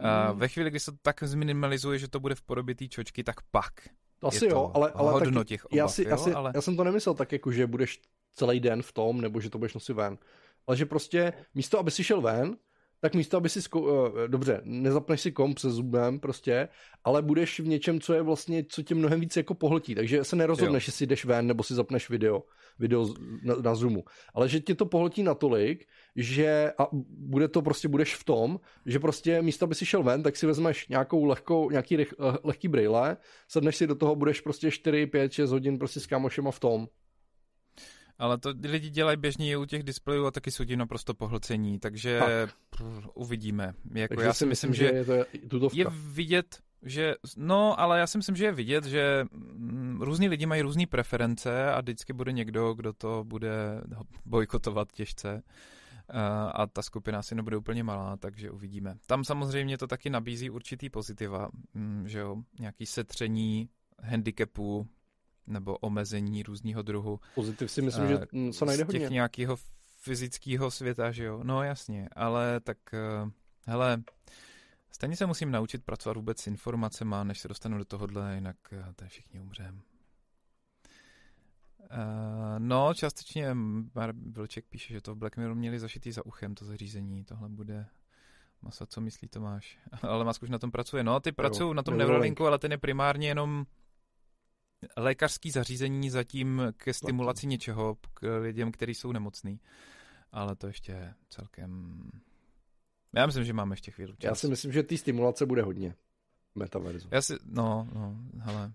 S2: Hmm. Ve chvíli, kdy se to tak zminimalizuje, že to bude v podobě té čočky, tak pak
S1: to asi jo, ale, ale tak, těch obav, já, si, jo, já, si, ale... já jsem to nemyslel tak, jako že budeš celý den v tom, nebo že to budeš nosit ven. Ale že prostě místo, aby si šel ven, tak místo, aby si, zko- uh, dobře, nezapneš si komp se zubem prostě, ale budeš v něčem, co je vlastně, co tě mnohem víc jako pohltí, takže se nerozhodneš, jestli jdeš ven, nebo si zapneš video, video na, na Zoomu, ale že tě to pohltí natolik, že a bude to prostě, budeš v tom, že prostě místo, aby si šel ven, tak si vezmeš nějakou lehkou, nějaký leh, lehký brýle, sedneš si do toho, budeš prostě 4, 5, 6 hodin prostě s kámošema v tom
S2: ale to lidi dělají běžně u těch displejů a taky jsou tím naprosto pohlcení, takže tak. uvidíme. Jako takže já si myslím, že, že je, to je vidět, že, no, ale já si myslím, že je vidět, že mm, různí lidi mají různé preference a vždycky bude někdo, kdo to bude bojkotovat těžce a ta skupina asi nebude úplně malá, takže uvidíme. Tam samozřejmě to taky nabízí určitý pozitiva, mm, že jo, nějaký setření handicapů, nebo omezení různého druhu.
S1: Pozitiv si myslím, že co najde hodně.
S2: Z těch nějakého fyzického světa, že jo? No jasně, ale tak, uh, hele, stejně se musím naučit pracovat vůbec s informacemi, než se dostanu do tohohle, jinak uh, tady všichni umřeme. Uh, no, částečně Vlček píše, že to v Black Mirror měli zašitý za uchem, to zařízení, tohle bude masa, co myslí Tomáš? ale Mask už na tom pracuje. No, ty pracují na tom Neuralinku, ale ten je primárně jenom lékařský zařízení zatím ke stimulaci něčeho k lidem, kteří jsou nemocní. Ale to ještě celkem... Já myslím, že máme ještě chvíli čas.
S1: Já si myslím, že té stimulace bude hodně. Metaverzu.
S2: Já si, no, no, hele.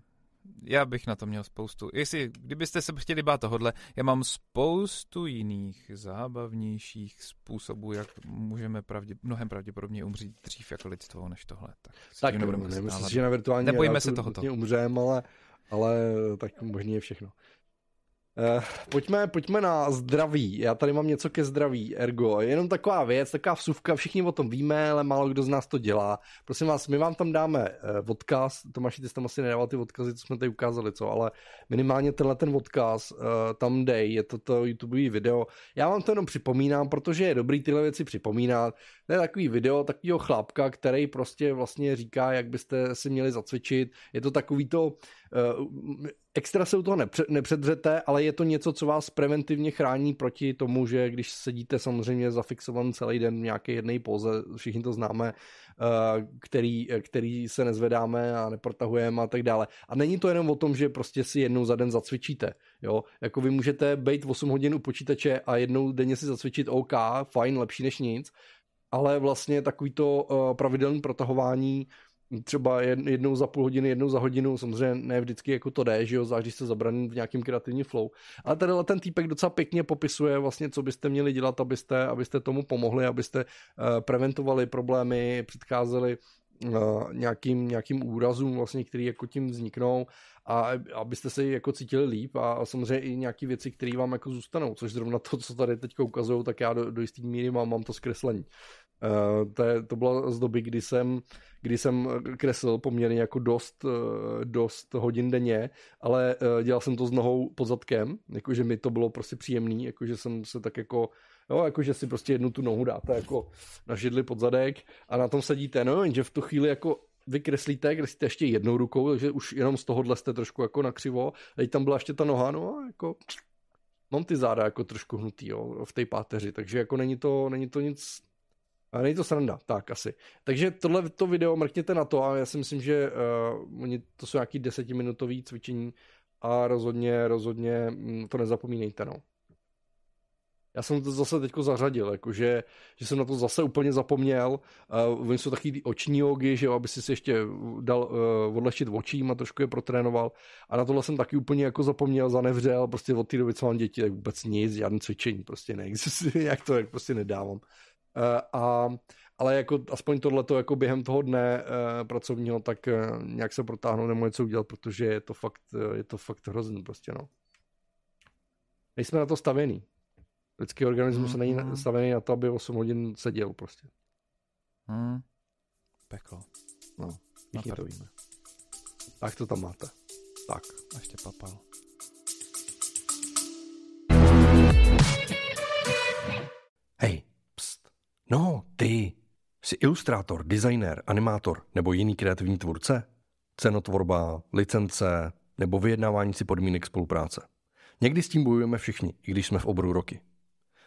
S2: Já bych na to měl spoustu. Jestli, kdybyste se chtěli bát tohodle, já mám spoustu jiných zábavnějších způsobů, jak můžeme pravdě, mnohem pravděpodobně umřít dřív jako lidstvo, než tohle.
S1: Tak, tak nebudeme si, že na virtuální
S2: Nebojíme se tohoto.
S1: Umřeme, ale, ale tak možný je všechno. Uh, pojďme, pojďme na zdraví. Já tady mám něco ke zdraví, ergo. Jenom taková věc, taková vsuvka, všichni o tom víme, ale málo kdo z nás to dělá. Prosím vás, my vám tam dáme uh, odkaz, Tomáši, ty jsi tam asi nedával ty odkazy, co jsme tady ukázali, co, ale minimálně tenhle ten odkaz uh, tam dej, je to to YouTube video. Já vám to jenom připomínám, protože je dobrý tyhle věci připomínat. To je takový video takového chlápka, který prostě vlastně říká, jak byste si měli zacvičit. Je to takový to, uh, extra se u toho nepře- nepředřete, ale je to něco, co vás preventivně chrání proti tomu, že když sedíte samozřejmě zafixovan celý den v nějaké jedné póze, všichni to známe, uh, který, který se nezvedáme a neprotahujeme a tak dále. A není to jenom o tom, že prostě si jednou za den zacvičíte. Jo? Jako vy můžete být 8 hodin u počítače a jednou denně si zacvičit OK, fajn, lepší než nic, ale vlastně takový to pravidelné protahování třeba jednou za půl hodiny, jednou za hodinu, samozřejmě ne vždycky jako to jde, že jo, zvlášť když jste zabraný v nějakým kreativním flow. Ale tady ten týpek docela pěkně popisuje vlastně, co byste měli dělat, abyste, abyste tomu pomohli, abyste uh, preventovali problémy, předcházeli uh, nějakým, nějakým úrazům, vlastně, který jako tím vzniknou a abyste se jako cítili líp a, samozřejmě i nějaké věci, které vám jako zůstanou, což zrovna to, co tady teď ukazují, tak já do, do jistý míry mám, mám to zkreslení. Uh, to, je, to bylo z doby, kdy jsem, kdy jsem kreslil poměrně jako dost, uh, dost hodin denně, ale dělal jsem to s nohou pod zadkem, jakože mi to bylo prostě příjemný, jakože jsem se tak jako Jo, jakože si prostě jednu tu nohu dáte jako na židli pod zadek a na tom sedíte. No jenže v tu chvíli jako vykreslíte, kreslíte ještě jednou rukou, takže už jenom z tohohle jste trošku jako nakřivo. Teď tam byla ještě ta noha, no jako mám ty záda jako trošku hnutý, jo, v té páteři, takže jako není to, není to nic, a není to sranda, tak asi. Takže tohle to video mrkněte na to a já si myslím, že uh, oni, to jsou nějaký desetiminutový cvičení a rozhodně, rozhodně mm, to nezapomínejte, no. Já jsem to zase teďko zařadil, jakože, že jsem na to zase úplně zapomněl. Uh, oni jsou taky oční jogy, že jo, aby si si ještě dal uh, odlehčit očím a trošku je protrénoval. A na tohle jsem taky úplně jako zapomněl, zanevřel, prostě od té doby, co mám děti, tak vůbec nic, žádné cvičení, prostě neexistuje, jak to jak prostě nedávám. Uh, a, ale jako aspoň tohleto jako během toho dne uh, pracovního, tak uh, nějak se protáhnout nebo něco udělat, protože je to fakt, je to fakt hrozný prostě, no. Nejsme na to stavěný. Lidský organismus mm, není mm. stavený na to, aby 8 hodin seděl prostě.
S2: Mm. Peklo.
S1: No, všichni to víme. Tak to tam máte. Tak.
S2: A ještě papal.
S1: No, ty. Jsi ilustrátor, designer, animátor nebo jiný kreativní tvůrce? Cenotvorba, licence nebo vyjednávání si podmínek spolupráce. Někdy s tím bojujeme všichni, i když jsme v oboru roky.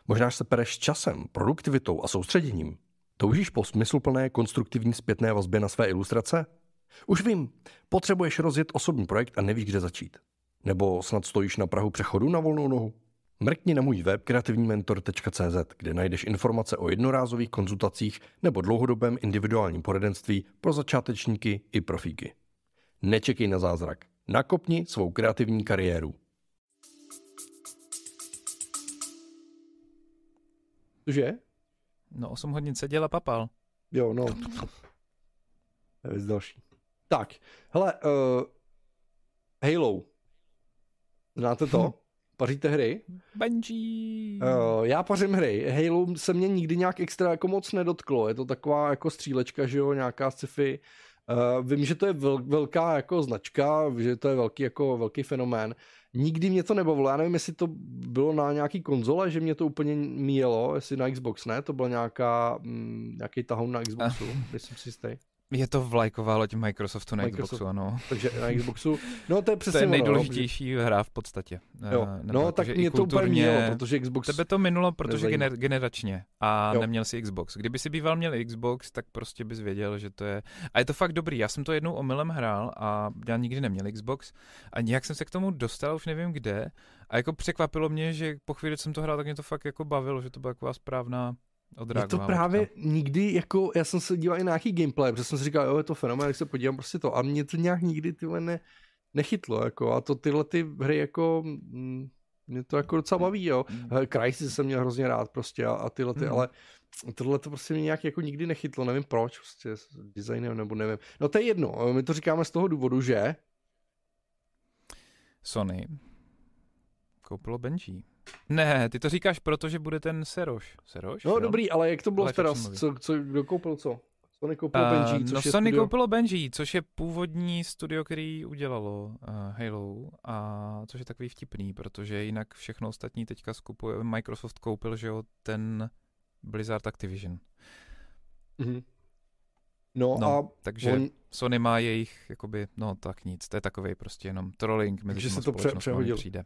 S1: Možná se pereš časem, produktivitou a soustředěním. Toužíš po smysluplné konstruktivní zpětné vazbě na své ilustrace? Už vím, potřebuješ rozjet osobní projekt a nevíš, kde začít. Nebo snad stojíš na Prahu přechodu na volnou nohu? Mrkni na můj web kreativnímentor.cz, kde najdeš informace o jednorázových konzultacích nebo dlouhodobém individuálním poradenství pro začátečníky i profíky. Nečekej na zázrak. Nakopni svou kreativní kariéru. Cože?
S2: No 8 hodin seděl a papal.
S1: Jo, no. Je další. Tak, hele, uh, Halo. Znáte to? Paříte hry?
S2: Bungie.
S1: Uh, já pařím hry. Halo se mě nikdy nějak extra jako moc nedotklo. Je to taková jako střílečka, že jo, nějaká sci-fi. Uh, vím, že to je vel, velká jako značka, že to je velký jako velký fenomén nikdy mě to nebavilo. Já nevím, jestli to bylo na nějaký konzole, že mě to úplně míjelo, jestli na Xbox ne, to byl nějaká, mm, nějaký tahoun na Xboxu, myslím si jistý.
S2: Je to vlajková loď Microsoftu na Microsoft, Xboxu, ano.
S1: Takže na Xboxu, no to je přesně
S2: To je no, nejdůležitější ono, hra v podstatě.
S1: Jo. Eh, no tak mě to úplně mělo, protože Xbox...
S2: Tebe to minulo, protože gener, generačně a jo. neměl si Xbox. Kdyby si býval měl Xbox, tak prostě bys věděl, že to je... A je to fakt dobrý, já jsem to jednou omylem hrál a já nikdy neměl Xbox a nějak jsem se k tomu dostal, už nevím kde, a jako překvapilo mě, že po chvíli jsem to hrál, tak mě to fakt jako bavilo, že to byla taková správná
S1: je to právě nikdy, jako, já jsem se díval i na nějaký gameplay, protože jsem si říkal, jo, je to fenomén, jak se podívám prostě to, a mě to nějak nikdy, ty ne, nechytlo, jako, a to tyhle ty hry jako, mm, mě to jako docela baví, jo. Mm. Crysis jsem měl hrozně rád prostě a, a tyhle ty, mm. ale tohle to prostě mě nějak jako nikdy nechytlo, nevím proč, prostě s designem nebo nevím. No to je jedno, my to říkáme z toho důvodu, že...
S2: Sony koupilo Benji. Ne, ty to říkáš proto, že bude ten Seroš. Seroš?
S1: No jo? dobrý, ale jak to bylo teda, co, co, kdo koupil co? Sony koupilo uh, Benji,
S2: což
S1: no
S2: je Sony studio... koupilo Benji, což je původní studio, který udělalo uh, Halo a což je takový vtipný, protože jinak všechno ostatní teďka skupuje, Microsoft koupil, že jo, ten Blizzard Activision.
S1: Mm-hmm. No, no a
S2: takže on... Sony má jejich, jakoby, no tak nic, to je takový prostě jenom trolling mezi
S1: se to pře- přehodil.
S2: přijde.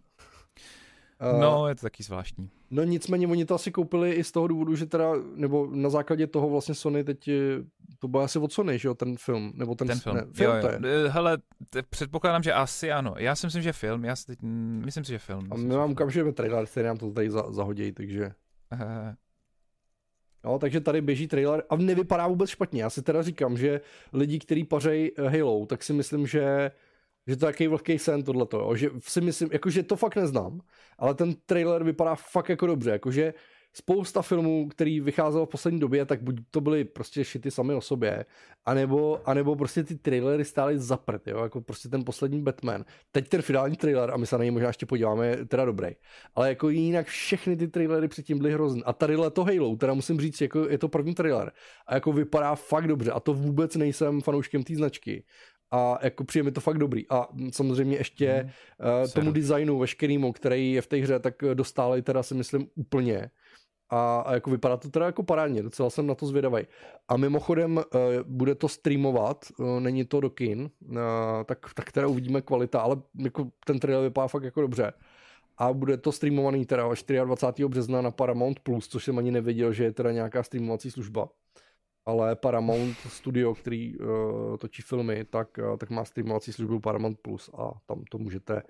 S2: Uh, no, je to taky zvláštní.
S1: No nicméně oni to asi koupili i z toho důvodu, že teda, nebo na základě toho vlastně Sony teď, to bylo asi od Sony, že jo, ten film, nebo ten,
S2: ten film. Ne, film jo, jo. to je. Eh, hele, te, předpokládám, že asi ano. Já si myslím, že film, já si teď, myslím si, že film.
S1: A my vám ukážeme trailer, který nám to tady za, zahodí, takže... Uh, No, takže tady běží trailer a nevypadá vůbec špatně. Já si teda říkám, že lidi, kteří pařejí Halo, tak si myslím, že že to je takový vlhký sen tohleto, jo? že si myslím, jakože to fakt neznám, ale ten trailer vypadá fakt jako dobře, jakože spousta filmů, který vycházelo v poslední době, tak buď to byly prostě šity sami o sobě, anebo, anebo prostě ty trailery stály za prd, jo, jako prostě ten poslední Batman. Teď ten finální trailer, a my se na něj možná ještě podíváme, je teda dobrý. Ale jako jinak všechny ty trailery předtím byly hrozný. A tady to Halo, teda musím říct, jako je to první trailer. A jako vypadá fakt dobře. A to vůbec nejsem fanouškem té značky a jako přijde mi to fakt dobrý. A samozřejmě ještě mm. uh, tomu designu veškerýmu, který je v té hře, tak dostále teda si myslím úplně. A, a jako vypadá to teda jako parádně, docela jsem na to zvědavý. A mimochodem uh, bude to streamovat, uh, není to do kin, uh, tak, tak teda uvidíme kvalita, ale jako ten trailer vypadá fakt jako dobře. A bude to streamovaný teda 24. března na Paramount+, Plus, což jsem ani nevěděl, že je teda nějaká streamovací služba ale Paramount Studio, který uh, točí filmy, tak, uh, tak má streamovací službu Paramount Plus a tam to můžete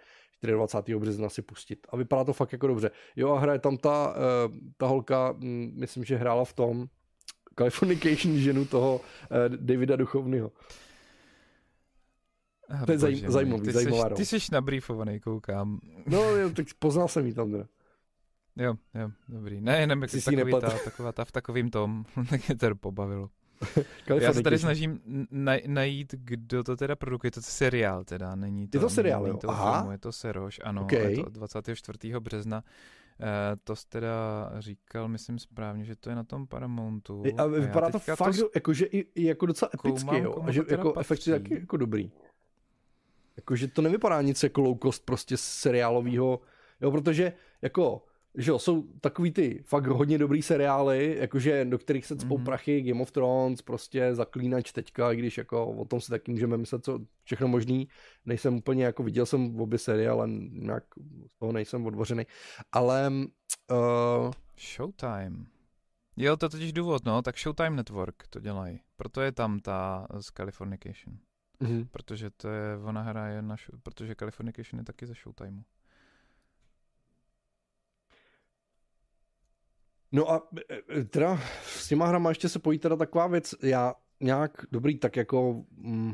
S1: 24. března si pustit. A vypadá to fakt jako dobře. Jo a hraje tam ta, uh, ta holka, hm, myslím, že hrála v tom Californication ženu toho uh, Davida Duchovnyho.
S2: to je zaj, zajímavý, ty zajímavá jsi, Ty jsi nabrýfovaný, koukám.
S1: No, jo, tak poznal jsem jí tam teda.
S2: Jo, jo, dobrý. Ne, jenom jak takový ta, taková ta v takovým tom, tak mě to pobavilo. Já se tady snažím naj, najít, kdo to teda produkuje. To je seriál teda, není to.
S1: Je to seriál,
S2: není to Aha. Filmu, je to Seroš, ano. Okay. Je to 24. března. Uh, to jste teda říkal, myslím správně, že to je na tom Paramountu.
S1: A vypadá a to fakt, to jakože i, i jako docela epicky, jo. A že jako efekty taky jako dobrý. Jakože to nevypadá nic jako low cost prostě seriálového, jo, protože jako že jo, jsou takový ty fakt hodně dobrý seriály, jakože do kterých se cpou mm-hmm. prachy, Game of Thrones, prostě zaklínač teďka, i když jako o tom si taky můžeme myslet, co všechno možný, nejsem úplně, jako viděl jsem v obě série, ale nějak z toho nejsem odvořený, ale... Uh...
S2: Showtime. Jo, to je totiž důvod, no, tak Showtime Network to dělají. Proto je tam ta z Californication. Mm-hmm. Protože to je, ona hraje na, protože Californication je taky ze Showtimeu.
S1: No a e, e, teda s těma hrama ještě se pojí teda taková věc, já nějak dobrý, tak jako mm,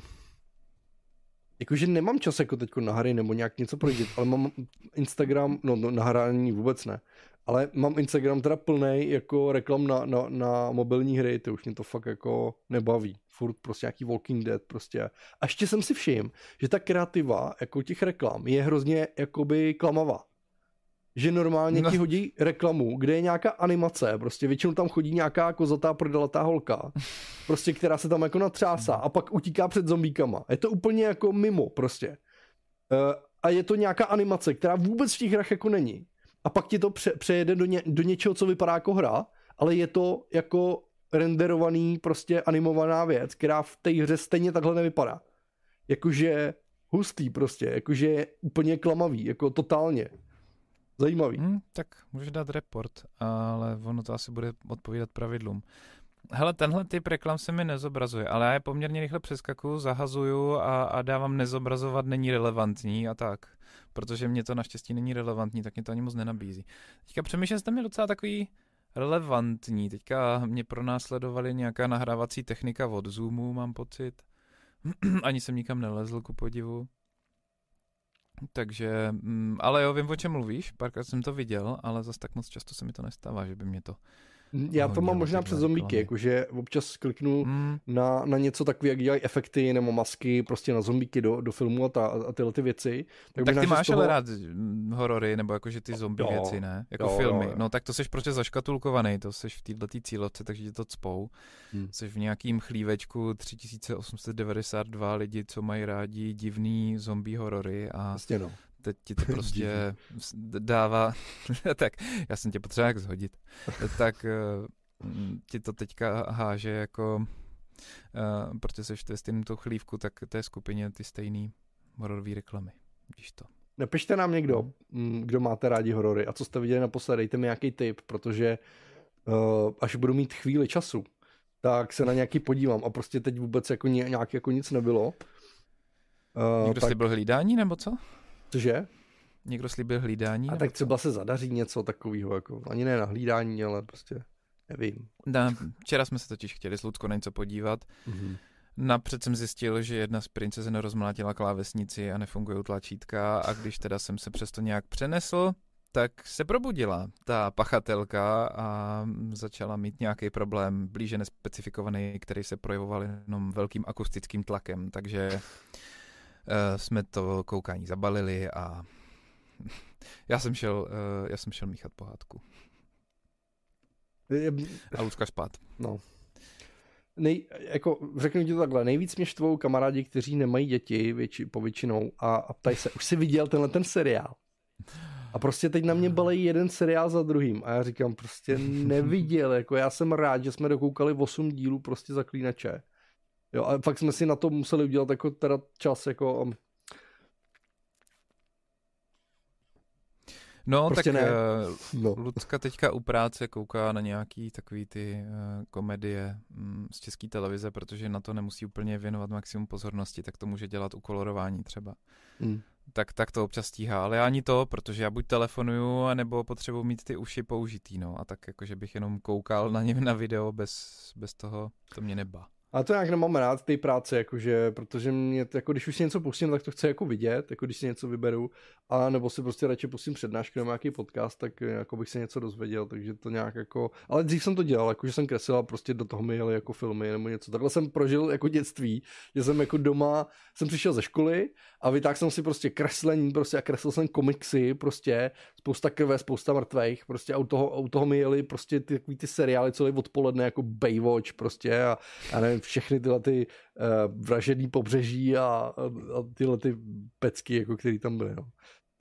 S1: jakože nemám čas jako teď na hry nebo nějak něco projít, ale mám Instagram, no, no na hraní vůbec ne, ale mám Instagram teda plný jako reklam na, na, na mobilní hry, to už mě to fakt jako nebaví. Furt prostě nějaký Walking Dead prostě. A ještě jsem si všiml, že ta kreativa jako těch reklam je hrozně jakoby klamavá že normálně no. ti hodí reklamu, kde je nějaká animace, prostě většinou tam chodí nějaká kozatá prodelatá holka, prostě která se tam jako natřásá a pak utíká před zombíkama. Je to úplně jako mimo prostě. Uh, a je to nějaká animace, která vůbec v těch hrách jako není. A pak ti to pře- přejede do, ně- do něčeho, co vypadá jako hra, ale je to jako renderovaný prostě animovaná věc, která v té hře stejně takhle nevypadá. Jakože hustý prostě, jakože úplně klamavý, jako totálně. Zajímavý. Hmm,
S2: tak můžeš dát report, ale ono to asi bude odpovídat pravidlům. Hele, tenhle typ reklam se mi nezobrazuje, ale já je poměrně rychle přeskakuju, zahazuju a, a dávám nezobrazovat není relevantní a tak. Protože mě to naštěstí není relevantní, tak mě to ani moc nenabízí. Teďka že mi docela takový relevantní. Teďka mě pronásledovali nějaká nahrávací technika od Zoomu, mám pocit. Ani jsem nikam nelezl, ku podivu. Takže, mm, ale jo, vím, o čem mluvíš, párkrát jsem to viděl, ale zase tak moc často se mi to nestává, že by mě to
S1: já to mám možná přes zombíky, jakože občas kliknu mm. na, na něco takové, jak dělají efekty nebo masky prostě na zombíky do, do filmu a, ta, a tyhle ty věci.
S2: Tak, tak ty máš toho... ale rád horory nebo jakože ty zombie jo, věci, ne? Jako jo, filmy. Jo, jo. No tak to seš prostě zaškatulkovaný, to seš v této cílovce, takže ti to cpou. Hmm. Jsi v nějakým chlívečku 3892 lidi, co mají rádi divný zombie horory a
S1: vlastně no
S2: teď ti to prostě dává, tak já jsem tě potřeba jak zhodit, tak uh, ti to teďka háže jako, uh, protože jsi v stejném to chlívku, tak té skupině ty stejný hororové reklamy, vidíš to.
S1: Napište nám někdo, mm, kdo máte rádi horory a co jste viděli naposledy, dejte mi nějaký tip, protože uh, až budu mít chvíli času, tak se na nějaký podívám a prostě teď vůbec jako nějak jako nic nebylo.
S2: Uh, Někdo tak... si byl hlídání nebo co?
S1: Cože?
S2: Někdo slíbil hlídání?
S1: A tak třeba se zadaří něco takového, jako ani ne na hlídání, ale prostě nevím.
S2: Da, včera jsme se totiž chtěli s Luckou na něco podívat. Mm-hmm. Napřed jsem zjistil, že jedna z princezen rozmlátila klávesnici a nefungují tlačítka a když teda jsem se přesto nějak přenesl, tak se probudila ta pachatelka a začala mít nějaký problém blíže nespecifikovaný, který se projevoval jenom velkým akustickým tlakem, takže jsme to koukání zabalili a já jsem šel, uh, já jsem šel míchat pohádku. A Lucka spát.
S1: No. Nej, jako, řeknu ti to takhle, nejvíc mě štvou kamarádi, kteří nemají děti větši, povětšinou a, a ptají se, už jsi viděl tenhle ten seriál? A prostě teď na mě balejí jeden seriál za druhým a já říkám, prostě neviděl, jako já jsem rád, že jsme dokoukali 8 dílů prostě zaklínače Jo, a fakt jsme si na to museli udělat jako teda čas, jako um,
S2: No, prostě tak ne. Uh, no. Lucka teďka u práce kouká na nějaký takový ty uh, komedie um, z české televize, protože na to nemusí úplně věnovat maximum pozornosti, tak to může dělat u kolorování třeba. Mm. Tak, tak to občas stíhá, ale já ani to, protože já buď telefonuju, nebo potřebuji mít ty uši použitý, no, a tak jakože bych jenom koukal na ně na video bez, bez toho, to mě neba.
S1: A to nějak nemám rád té práce, jakože, protože mě, jako když už si něco pustím, tak to chci jako vidět, jako když si něco vyberu, a nebo si prostě radši pustím přednášku nebo nějaký podcast, tak jako bych se něco dozvěděl, takže to nějak jako, ale dřív jsem to dělal, jako že jsem kreslil a prostě do toho mi jeli jako filmy nebo něco. Takhle jsem prožil jako dětství, že jsem jako doma, jsem přišel ze školy a vytáhl jsem si prostě kreslení, prostě a kreslil jsem komiksy, prostě spousta krve, spousta mrtvých, prostě a u toho, u toho mi jeli prostě ty, ty seriály celý odpoledne jako Baywatch prostě a, a nevím, všechny tyhle ty uh, vražedný pobřeží a, a, tyhle ty pecky, jako který tam byly, no.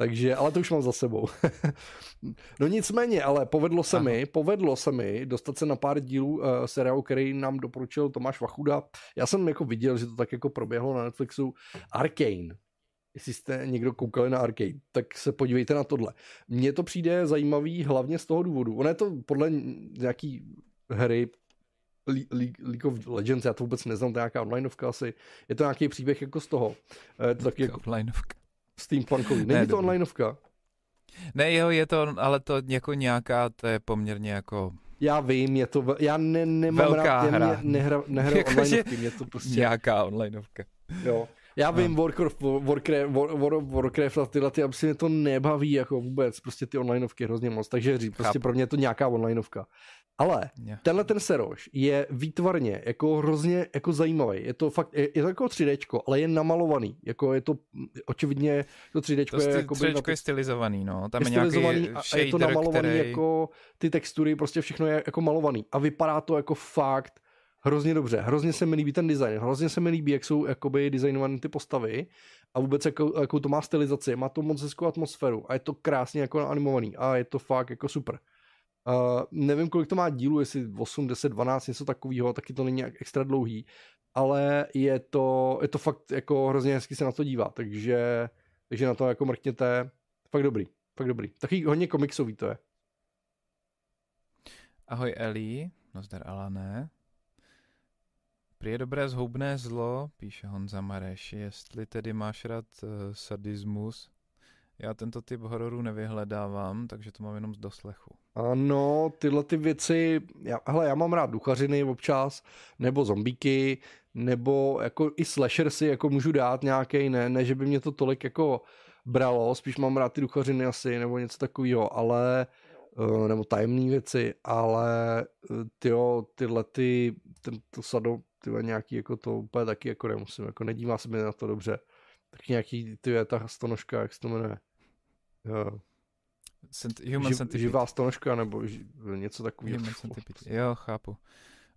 S1: Takže, ale to už mám za sebou. no nicméně, ale povedlo se Aha. mi, povedlo se mi dostat se na pár dílů uh, seriálu, který nám doporučil Tomáš Vachuda. Já jsem jako viděl, že to tak jako proběhlo na Netflixu. Arcane. Jestli jste někdo koukali na Arcane, tak se podívejte na tohle. Mně to přijde zajímavý hlavně z toho důvodu. Ono je to podle nějaký hry League of Legends, já to vůbec neznám, to je nějaká onlineovka asi. Je to nějaký příběh jako z toho. Je to taky jako
S2: onlineovka.
S1: Steampunkový. Není ne, to onlineovka?
S2: Ne, jo, je to, ale to jako nějaká, to je poměrně jako...
S1: Já vím, je to, já ne, nemám
S2: Velká
S1: rád,
S2: hra.
S1: Mě, nehra, nehra jako onlineovky, mě to prostě...
S2: Nějaká onlineovka.
S1: Jo. Já vím, no. Warcraft, Warcraft, War, Warcraft a tyhle, ty, si mě to nebaví jako vůbec, prostě ty onlineovky hrozně moc, takže říct, prostě pro mě je to nějaká onlineovka. Ale yeah. tenhle ten seroš je výtvarně jako hrozně jako zajímavý. Je to fakt, je, je to jako 3D, ale je namalovaný. Jako je to očividně, to 3D
S2: to je,
S1: jako 3D
S2: je stylizovaný, no. Tam
S1: je, je stylizovaný a, shader, je to namalovaný který... jako ty textury, prostě všechno je jako malovaný. A vypadá to jako fakt hrozně dobře. Hrozně se mi líbí ten design, hrozně se mi líbí, jak jsou jakoby designované ty postavy a vůbec jako, jako to má stylizaci, má to moc hezkou atmosféru a je to krásně jako animovaný a je to fakt jako super. Uh, nevím, kolik to má dílů, jestli 8, 10, 12, něco takového, taky to není extra dlouhý, ale je to, je to fakt jako hrozně hezky se na to dívá, takže, takže na to jako mrkněte, fakt dobrý, fakt dobrý. Taky hodně komiksový to je.
S2: Ahoj Eli, nazdar Alané. Prý je dobré zhoubné zlo, píše Honza Mareš, jestli tedy máš rád uh, sadismus, já tento typ hororu nevyhledávám, takže to mám jenom z doslechu.
S1: Ano, tyhle ty věci, já, hele, já mám rád duchařiny občas, nebo zombíky, nebo jako i slasher si jako můžu dát nějaký, ne, ne, že by mě to tolik jako bralo, spíš mám rád ty duchařiny asi, nebo něco takového, ale uh, nebo tajemné věci, ale uh, tyjo, tyhle ty, ten, to sado, tyhle nějaký jako to úplně taky jako nemusím, jako nedívá se mi na to dobře. Tak nějaký, ty ta stonožka, jak se to jmenuje? Uh,
S2: Cent- human Ži-
S1: živá stonožka nebo ži- něco takového.
S2: Human centipede. Jo, chápu.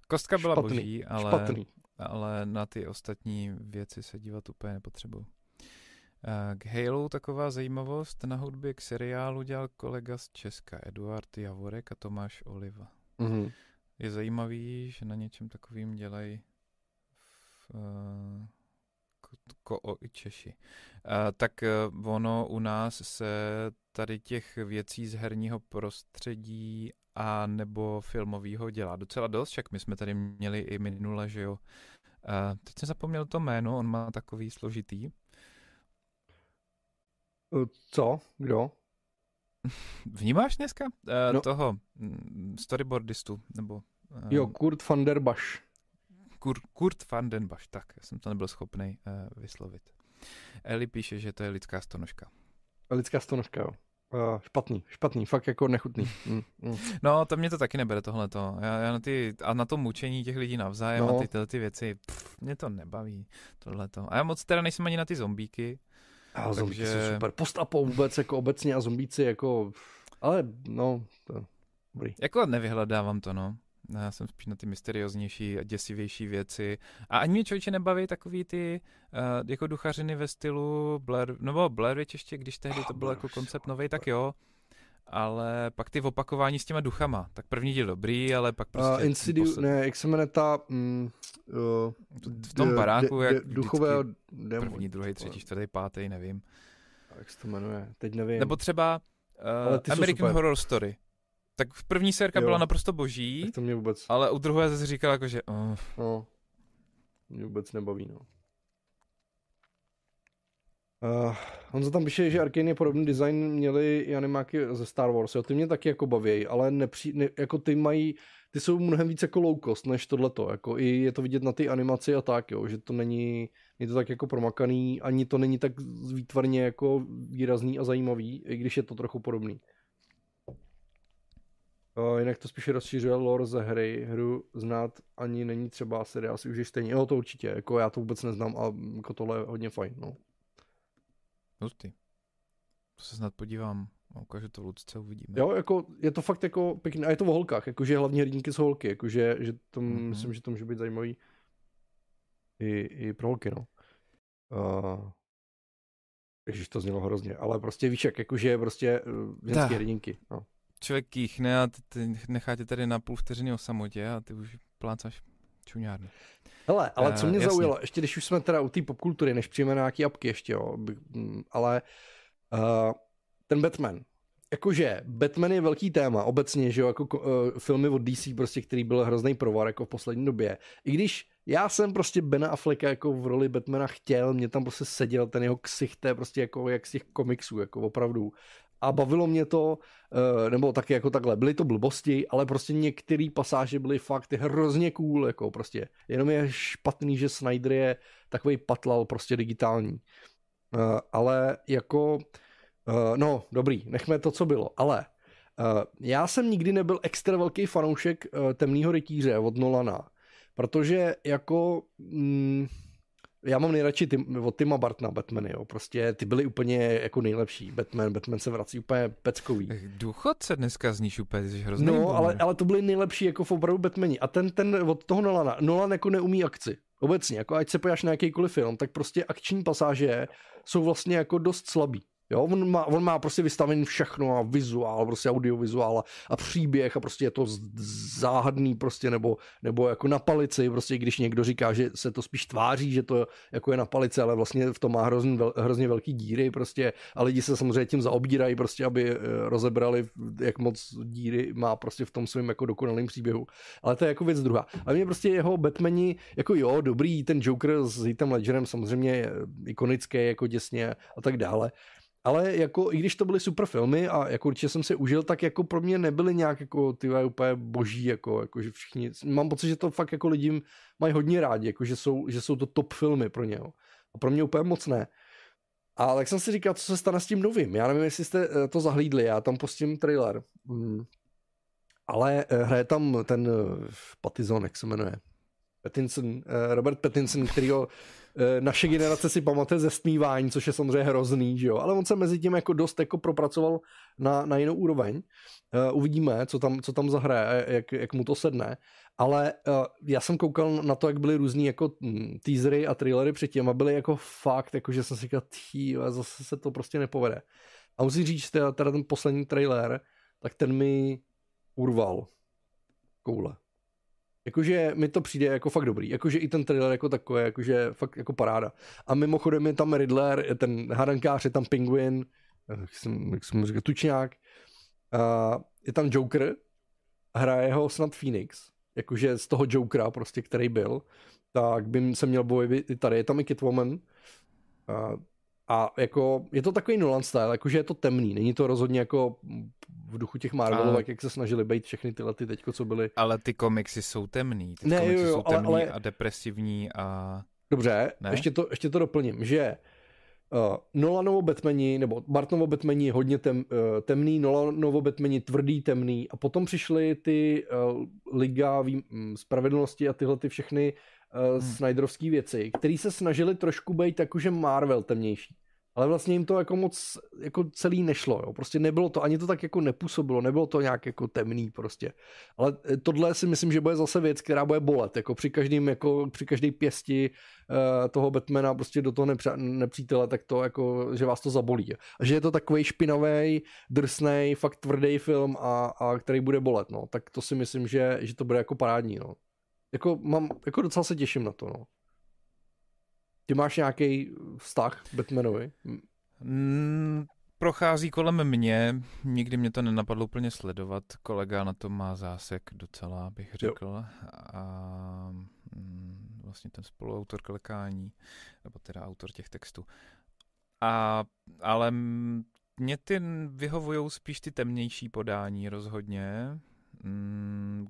S2: Kostka byla špatný, boží, ale, špatný. ale na ty ostatní věci se dívat úplně nepotřebuji. Eh, k Halo taková zajímavost. Na hudbě k seriálu dělal kolega z Česka, Eduard Javorek a Tomáš Oliva. Mm-hmm. Je zajímavý, že na něčem takovým dělají uh, ko, i Češi. Tak uh, ono u nás se tady těch věcí z herního prostředí a nebo filmového dělá docela dost, však my jsme tady měli i minule, že jo. Teď jsem zapomněl to jméno, on má takový složitý.
S1: Co? Kdo?
S2: Vnímáš dneska uh, no. toho mm, storyboardistu, nebo...
S1: Uh, jo, Kurt van der Basch.
S2: Kurt, Kurt van den Basch, tak, já jsem to nebyl schopný uh, vyslovit. Eli píše, že to je lidská stonožka.
S1: Lidská stonožka, jo. Uh, špatný, špatný, fakt jako nechutný. Mm, mm.
S2: No, to mě to taky nebere tohleto. Já, já na ty, a na to mučení těch lidí navzájem no. a ty, tyhle ty věci, pff, mě to nebaví, tohleto. A já moc teda nejsem ani na ty zombíky.
S1: A takže... zombíky jsou super. Post-apo vůbec jako obecně a zombíci jako, ale no, to dobrý.
S2: Jako nevyhledávám to, no. Já jsem spíš na ty mysterióznější a děsivější věci. A ani mě člověče nebaví takový ty uh, jako duchařiny ve stylu Blair, nebo Blair Witch ještě, když tehdy to bylo jako koncept nový, tak jo. Ale pak ty opakování s těma duchama. Tak první díl dobrý, ale pak prostě...
S1: Uh, Insidious, posled... ne, jak se jmenuje ta... Mm,
S2: uh, v tom baráku, de, de, jak
S1: duchové
S2: demo. První, druhý, třetí, čtvrtý, pátý, nevím.
S1: Jak se to jmenuje? Teď nevím.
S2: Nebo třeba uh, American Horror Story. Tak v první sérka jo. byla naprosto boží,
S1: tak to mě vůbec...
S2: ale u druhé zase říkal jako, že... Uh.
S1: No, mě vůbec nebaví, no. Uh, on se tam píše, že Arkane podobný design měli i animáky ze Star Wars, jo, ty mě taky jako baví, ale nepří, ne, jako ty mají, ty jsou mnohem víc jako low cost než tohleto, jako i je to vidět na ty animaci a tak, jo, že to není, je to tak jako promakaný, ani to není tak výtvarně jako výrazný a zajímavý, i když je to trochu podobný. Uh, jinak to spíše rozšířuje lore ze hry. Hru znát ani není třeba seriál si už stejně. Jo, to určitě. Jako já to vůbec neznám a jako tohle je hodně fajn. No.
S2: Hustý. To se snad podívám. Ukážu to Lucce, uvidíme.
S1: Jo, jako je to fakt jako pěkné. A je to o holkách. Jakože hlavní hrdinky jsou holky. Jakože že to, mm-hmm. myslím, že to může být zajímavý i, i pro holky, no. Uh, Ježiš, to znělo hrozně, ale prostě víš, jak jakože prostě uh, ženské hrdinky. No
S2: člověk kýchne a ty, nechá tě tady na půl vteřiny o samotě a ty už plácáš čuňárny.
S1: Hele, ale co mě uh, zaujalo, ještě když už jsme teda u té popkultury, než přijme nějaký apky ještě, jo, mm, ale uh, ten Batman, jakože Batman je velký téma obecně, že jo, jako uh, filmy od DC prostě, který byl hrozný provar jako v poslední době. I když já jsem prostě Bena Afflecka jako v roli Batmana chtěl, mě tam prostě seděl ten jeho ksicht, prostě jako jak z těch komiksů, jako opravdu. A bavilo mě to, eh, nebo taky jako takhle, byly to blbosti, ale prostě některé pasáže byly fakt hrozně cool, jako prostě, jenom je špatný, že Snyder je takový patlal prostě digitální. Eh, ale jako, eh, no dobrý, nechme to, co bylo, ale já jsem nikdy nebyl extra velký fanoušek Temného rytíře od Nolana, protože jako... Mm, já mám nejradši ty, od Tima Bartna Batmany, jo. Prostě ty byly úplně jako nejlepší. Batman, Batman se vrací úplně peckový.
S2: Důchod se dneska zníš úplně, jsi hrozný.
S1: No, ale, ale, to byly nejlepší jako v opravdu Batmani. A ten, ten od toho Nolana, Nolan jako neumí akci. Obecně, jako ať se pojáš na jakýkoliv film, tak prostě akční pasáže jsou vlastně jako dost slabý. Jo, on má, on má prostě vystavený všechno a vizuál, prostě audiovizuál a, a příběh a prostě je to záhadný prostě nebo, nebo jako na palici, prostě když někdo říká, že se to spíš tváří, že to jako je na palici, ale vlastně v tom má hrozně, hrozně velký díry prostě a lidi se samozřejmě tím zaobírají prostě, aby eh, rozebrali, jak moc díry má prostě v tom svém jako dokonalém příběhu. Ale to je jako věc druhá. A mě prostě jeho Batmani, jako jo, dobrý, ten Joker s Heathem Ledgerem samozřejmě je ikonický jako děsně a tak dále ale jako i když to byly super filmy a jako určitě jsem si užil, tak jako pro mě nebyly nějak jako ty úplně boží, jako, jako že všichni, mám pocit, že to fakt jako lidi mají hodně rádi, jako že jsou, že jsou to top filmy pro něho. A pro mě úplně moc ne. A tak jsem si říkal, co se stane s tím novým. Já nevím, jestli jste to zahlídli, já tam pustím trailer. Hmm. Ale hraje tam ten Patizon, jak se jmenuje. Pattinson, Robert Pattinson, který ho Eh, naše generace si pamatuje ze stmívání, což je samozřejmě hrozný, že jo? ale on se mezi tím jako dost jako propracoval na, na jinou úroveň. Uh, uvidíme, co tam, co tam zahraje, jak, jak mu to sedne. Ale uh, já jsem koukal na to, jak byly různý jako hm, teasery a trailery předtím a byly jako fakt, jako že jsem si říkal, tý, zase se to prostě nepovede. A musím říct, teda, teda ten poslední trailer, tak ten mi urval koule. Jakože mi to přijde jako fakt dobrý. Jakože i ten trailer jako takový, jakože fakt jako paráda. A mimochodem je tam Riddler, ten hadankář, je tam Penguin, jak jsem, jak jsem říkal, Tučňák. A je tam Joker, hraje ho snad Phoenix, jakože z toho Jokera prostě, který byl, tak by se měl bojit i tady. Je tam i Catwoman. A a jako je to takový Nolan style, jakože je to temný, není to rozhodně jako v duchu těch Marvelovek, jak se snažili být všechny tyhle ty teďko, co byly.
S2: Ale ty komiksy jsou temný, ty ne, komiksy jo, jo, jsou temný ale, ale... a depresivní a...
S1: Dobře, ne? ještě to, ještě to doplním, že uh, Nolanovo Batmani, nebo Bartonovo Batmani hodně tem, uh, temný, Nolanovo Batmani tvrdý, temný a potom přišly ty uh, Liga vý, um, spravedlnosti a tyhle ty všechny uh, hmm. Snyderovské věci, které se snažili trošku být jakože Marvel temnější. Ale vlastně jim to jako moc jako celý nešlo, jo. Prostě nebylo to, ani to tak jako nepůsobilo, nebylo to nějak jako temný prostě. Ale eh, tohle si myslím, že bude zase věc, která bude bolet, jako při každém, jako při každé pěsti uh, toho Batmana prostě do toho nepř- nepřítele, tak to jako, že vás to zabolí. A že je to takový špinavý, drsný, fakt tvrdý film a, a který bude bolet, no. Tak to si myslím, že, že to bude jako parádní, no jako, mám, jako docela se těším na to, no. Ty máš nějaký vztah Batmanovi?
S2: Mm, prochází kolem mě, nikdy mě to nenapadlo úplně sledovat, kolega na to má zásek docela, bych řekl. Jo. A mm, vlastně ten spoluautor klekání, nebo teda autor těch textů. A, ale mě ty vyhovují spíš ty temnější podání rozhodně,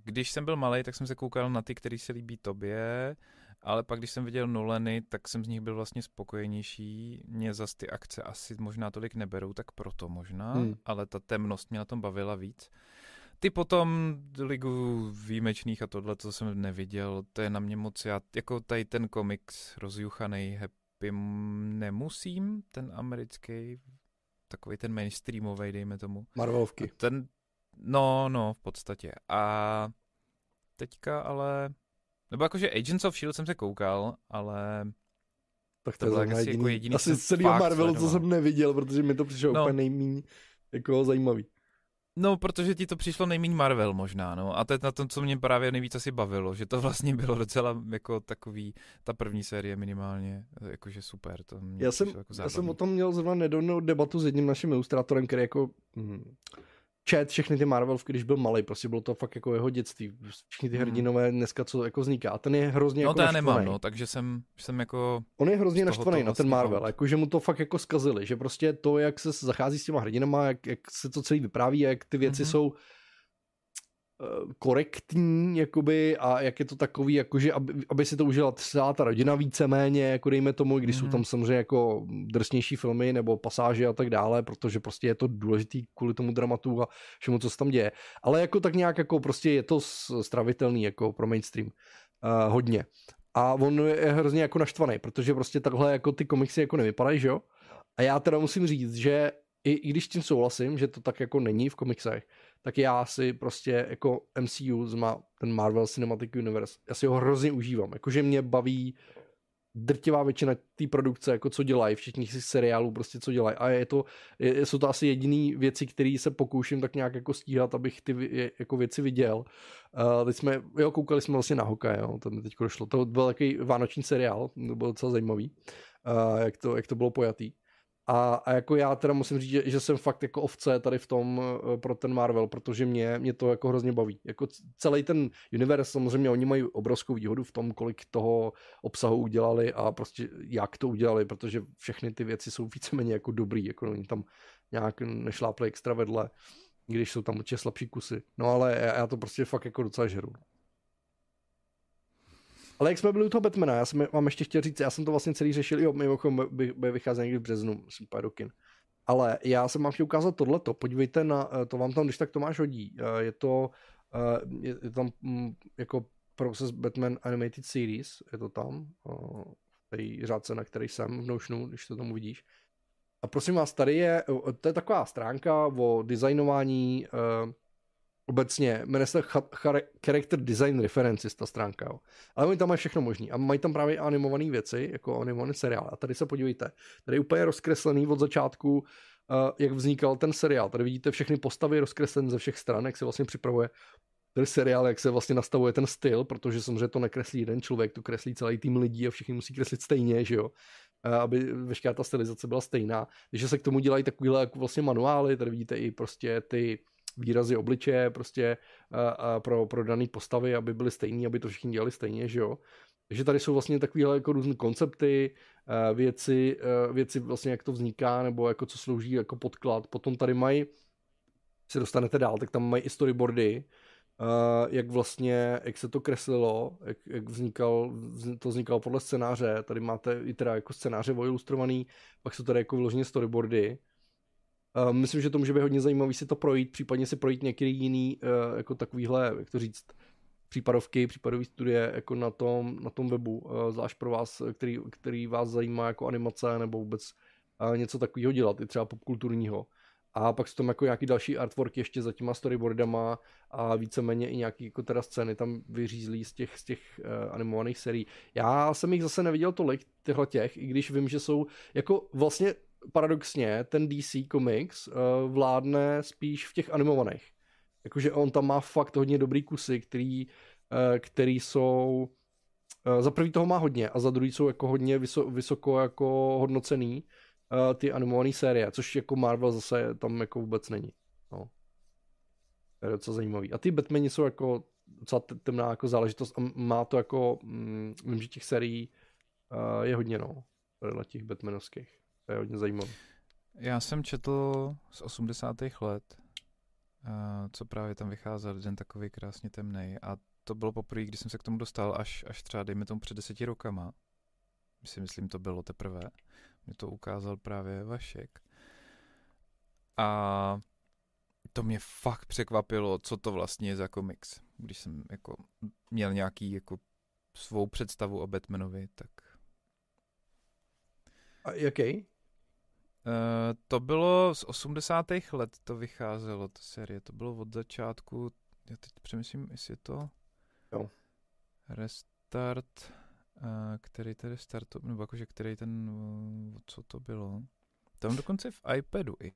S2: když jsem byl malý, tak jsem se koukal na ty, který se líbí tobě, ale pak, když jsem viděl Nolany, tak jsem z nich byl vlastně spokojenější. Mě zas ty akce asi možná tolik neberou, tak proto možná, hmm. ale ta temnost mě na tom bavila víc. Ty potom Ligu výjimečných a tohle, co jsem neviděl, to je na mě moc, já jako tady ten komiks rozjuchaný happy nemusím, ten americký, takový ten mainstreamový, dejme tomu.
S1: Marvelovky.
S2: A ten, No, no, v podstatě. A teďka ale... Nebo jakože Agents of S.H.I.E.L.D. jsem se koukal, ale...
S1: Tak to, to je asi, jako jediný, asi z celého Marvelu, co jsem neviděl, protože mi to přišlo no. úplně nejméně jako zajímavý.
S2: No, protože ti to přišlo nejméně Marvel možná, no. A to je na tom, co mě právě nejvíc asi bavilo, že to vlastně bylo docela jako takový, ta první série minimálně, jakože super. To
S1: já, jsem, jako já jsem o tom měl zrovna nedávnou debatu s jedním naším ilustrátorem, který jako hm, čet všechny ty Marvelovky, když byl malý, prostě bylo to fakt jako jeho dětství. Všichni ty hmm. hrdinové dneska, co jako vzniká. A ten je hrozně
S2: no,
S1: jako
S2: to já nemám, no, takže jsem, jsem jako...
S1: On je hrozně naštvaný na ten Marvel, jako že mu to fakt jako zkazili, že prostě to, jak se zachází s těma hrdinama, jak, jak se to celý vypráví, jak ty věci mm-hmm. jsou korektní, jakoby, a jak je to takový, jakože, aby, aby si to užila celá ta rodina víceméně, jako dejme tomu, když mm. jsou mhm. tam samozřejmě jako drsnější filmy nebo pasáže a tak dále, protože prostě je to důležitý kvůli tomu dramatu a všemu, co se tam děje. Ale jako tak nějak jako prostě je to stravitelný jako pro mainstream. Uh, hodně. A on je hrozně jako naštvaný, protože prostě takhle jako ty komiksy jako nevypadají, že jo? A já teda musím říct, že i, i když tím souhlasím, že to tak jako není v komiksech, tak já si prostě jako MCU ten Marvel Cinematic Universe, já si ho hrozně užívám, jakože mě baví drtivá většina té produkce, jako co dělají, všichni si seriálů prostě co dělají a je to, je, jsou to asi jediné věci, které se pokouším tak nějak jako stíhat, abych ty jako věci viděl. Uh, teď jsme, jo, koukali jsme vlastně na hokej, jo, to mi teď došlo, to byl takový vánoční seriál, to byl docela zajímavý, uh, jak, to, jak to bylo pojatý. A, a jako já teda musím říct, že, že jsem fakt jako ovce tady v tom uh, pro ten Marvel, protože mě, mě to jako hrozně baví. Jako celý ten univerz, samozřejmě oni mají obrovskou výhodu v tom, kolik toho obsahu udělali a prostě jak to udělali, protože všechny ty věci jsou víceméně jako dobrý, jako oni tam nějak nešlápli extra vedle, když jsou tam určitě slabší kusy. No ale já, já to prostě fakt jako docela žeru. Ale jak jsme byli u toho Batmana, já jsem vám ještě chtěl říct, já jsem to vlastně celý řešil, jo, mimochodem by vycházet někdy v březnu, myslím, do kin. Ale já jsem vám chtěl ukázat tohleto, podívejte na, eh, to vám tam, když tak Tomáš hodí, eh, je to, eh, je, je tam mm, jako Process Batman Animated Series, je to tam, v té řádce, na který jsem v Notionu, když to tomu vidíš. A prosím vás, tady je, to je taková stránka o designování obecně, jmenuje se Character Design References, ta stránka, jo. Ale oni tam mají všechno možný a mají tam právě animované věci, jako animovaný seriál. A tady se podívejte, tady je úplně rozkreslený od začátku, uh, jak vznikal ten seriál. Tady vidíte všechny postavy rozkreslené ze všech stran, jak se vlastně připravuje ten seriál, jak se vlastně nastavuje ten styl, protože samozřejmě to nekreslí jeden člověk, to kreslí celý tým lidí a všichni musí kreslit stejně, že jo aby veškerá ta stylizace byla stejná. Když se k tomu dělají takovýhle jako vlastně manuály, tady vidíte i prostě ty výrazy obličeje prostě a, pro, pro dané postavy, aby byly stejné, aby to všichni dělali stejně, že jo. Takže tady jsou vlastně takovéhle jako různé koncepty, věci, věci vlastně jak to vzniká, nebo jako co slouží jako podklad. Potom tady mají, se dostanete dál, tak tam mají i storyboardy, jak vlastně, jak se to kreslilo, jak, jak vznikal, to vznikalo podle scénáře, tady máte i teda jako scénáře ilustrovaný, pak jsou tady jako vyloženě storyboardy, Uh, myslím, že to může být hodně zajímavý si to projít, případně si projít některý jiný, uh, jako takovýhle, jak to říct, případovky, případové studie jako na tom, na tom webu, uh, zvlášť pro vás, který, který vás zajímá jako animace nebo vůbec něco takového dělat, i třeba popkulturního. A pak jsou tam jako nějaký další artwork ještě za těma storyboardama a víceméně i nějaký jako teda scény tam vyřízlí z těch, z těch animovaných serií. Já jsem jich zase neviděl tolik, tyhle těch, i když vím, že jsou jako vlastně paradoxně ten DC Comics uh, vládne spíš v těch animovaných. Jakože on tam má fakt hodně dobrý kusy, který, uh, který jsou uh, za prvý toho má hodně a za druhý jsou jako hodně vyso, vysoko jako hodnocený uh, ty animované série, což jako Marvel zase tam jako vůbec není. No. To je docela zajímavý. A ty Batmani jsou jako docela temná jako záležitost a má to jako, mm, vím, že těch sérií uh, je hodně, no, těch Batmanovských. To je hodně zajímavé.
S2: Já jsem četl z 80. let, uh, co právě tam vycházel, den takový krásně temný. A to bylo poprvé, když jsem se k tomu dostal, až, až třeba, dejme tomu, před deseti rokama. Si myslím, to bylo teprve. Mě to ukázal právě Vašek. A to mě fakt překvapilo, co to vlastně je za komiks. Když jsem jako měl nějaký jako svou představu o Batmanovi, tak...
S1: A jaký?
S2: Uh, to bylo z 80. let to vycházelo, ta série, to bylo od začátku, já teď přemýšlím, jestli je to
S1: jo.
S2: Restart, uh, který tedy startu, nebo jakože který ten, uh, co to bylo? Tam dokonce v iPadu i.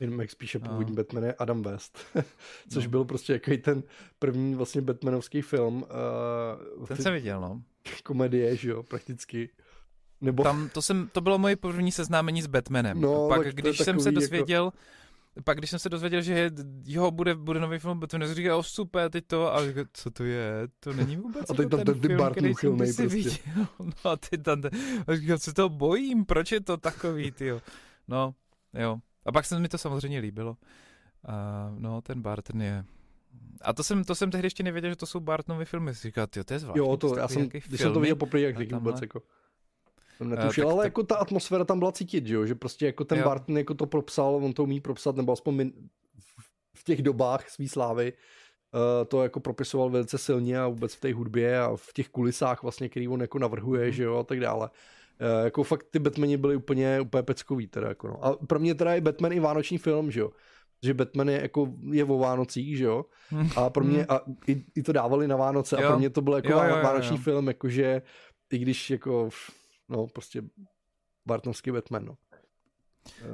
S1: Jenom jak spíše původní Batman je Adam West, což no. byl prostě jaký ten první vlastně Batmanovský film.
S2: Uh, ten jsem viděl, no.
S1: Komedie, že jo, prakticky.
S2: Nebo... Tam, to, jsem, to bylo moje první seznámení s Batmanem. No, Pak, když jsem se jako- dozvěděl, jako... pak když jsem se dozvěděl, že jeho bude, bude nový film Batman, jsem říkal, oh, super, teď to, a říkal, co to je, to není vůbec
S1: a teď
S2: tam
S1: ten, ten Bart který jsem
S2: prostě. viděl. No a ty tam, a říkal, se toho bojím, proč je to takový, ty No, jo. A pak se mi to samozřejmě líbilo. A, no, ten Barton je, a to jsem, to jsem tehdy ještě nevěděl, že to jsou Bartonovy filmy. Říkal, ty, to je zvláštní.
S1: Jo, to, já jsem, když jsem to viděl poprvé, jak vůbec jako jsem netušil, uh, ale tak... jako ta atmosféra tam byla cítit, že, jo? že prostě jako ten jo. Barton jako to propsal, on to umí propsat, nebo aspoň min... v těch dobách svý slávy uh, to jako propisoval velice silně a vůbec v té hudbě a v těch kulisách vlastně, který on jako navrhuje, mm. že jo, a tak dále. Uh, jako fakt ty Batmani byly úplně, úplně peckový teda jako no. A pro mě teda je Batman i vánoční film, že jo že Batman je jako je o Vánocích, že jo? A pro mě, a i, i to dávali na Vánoce jo. a pro mě to byl jako jo, jo, jo, vánoční jo. film, jakože i když jako no prostě Bartonovský Batman, no.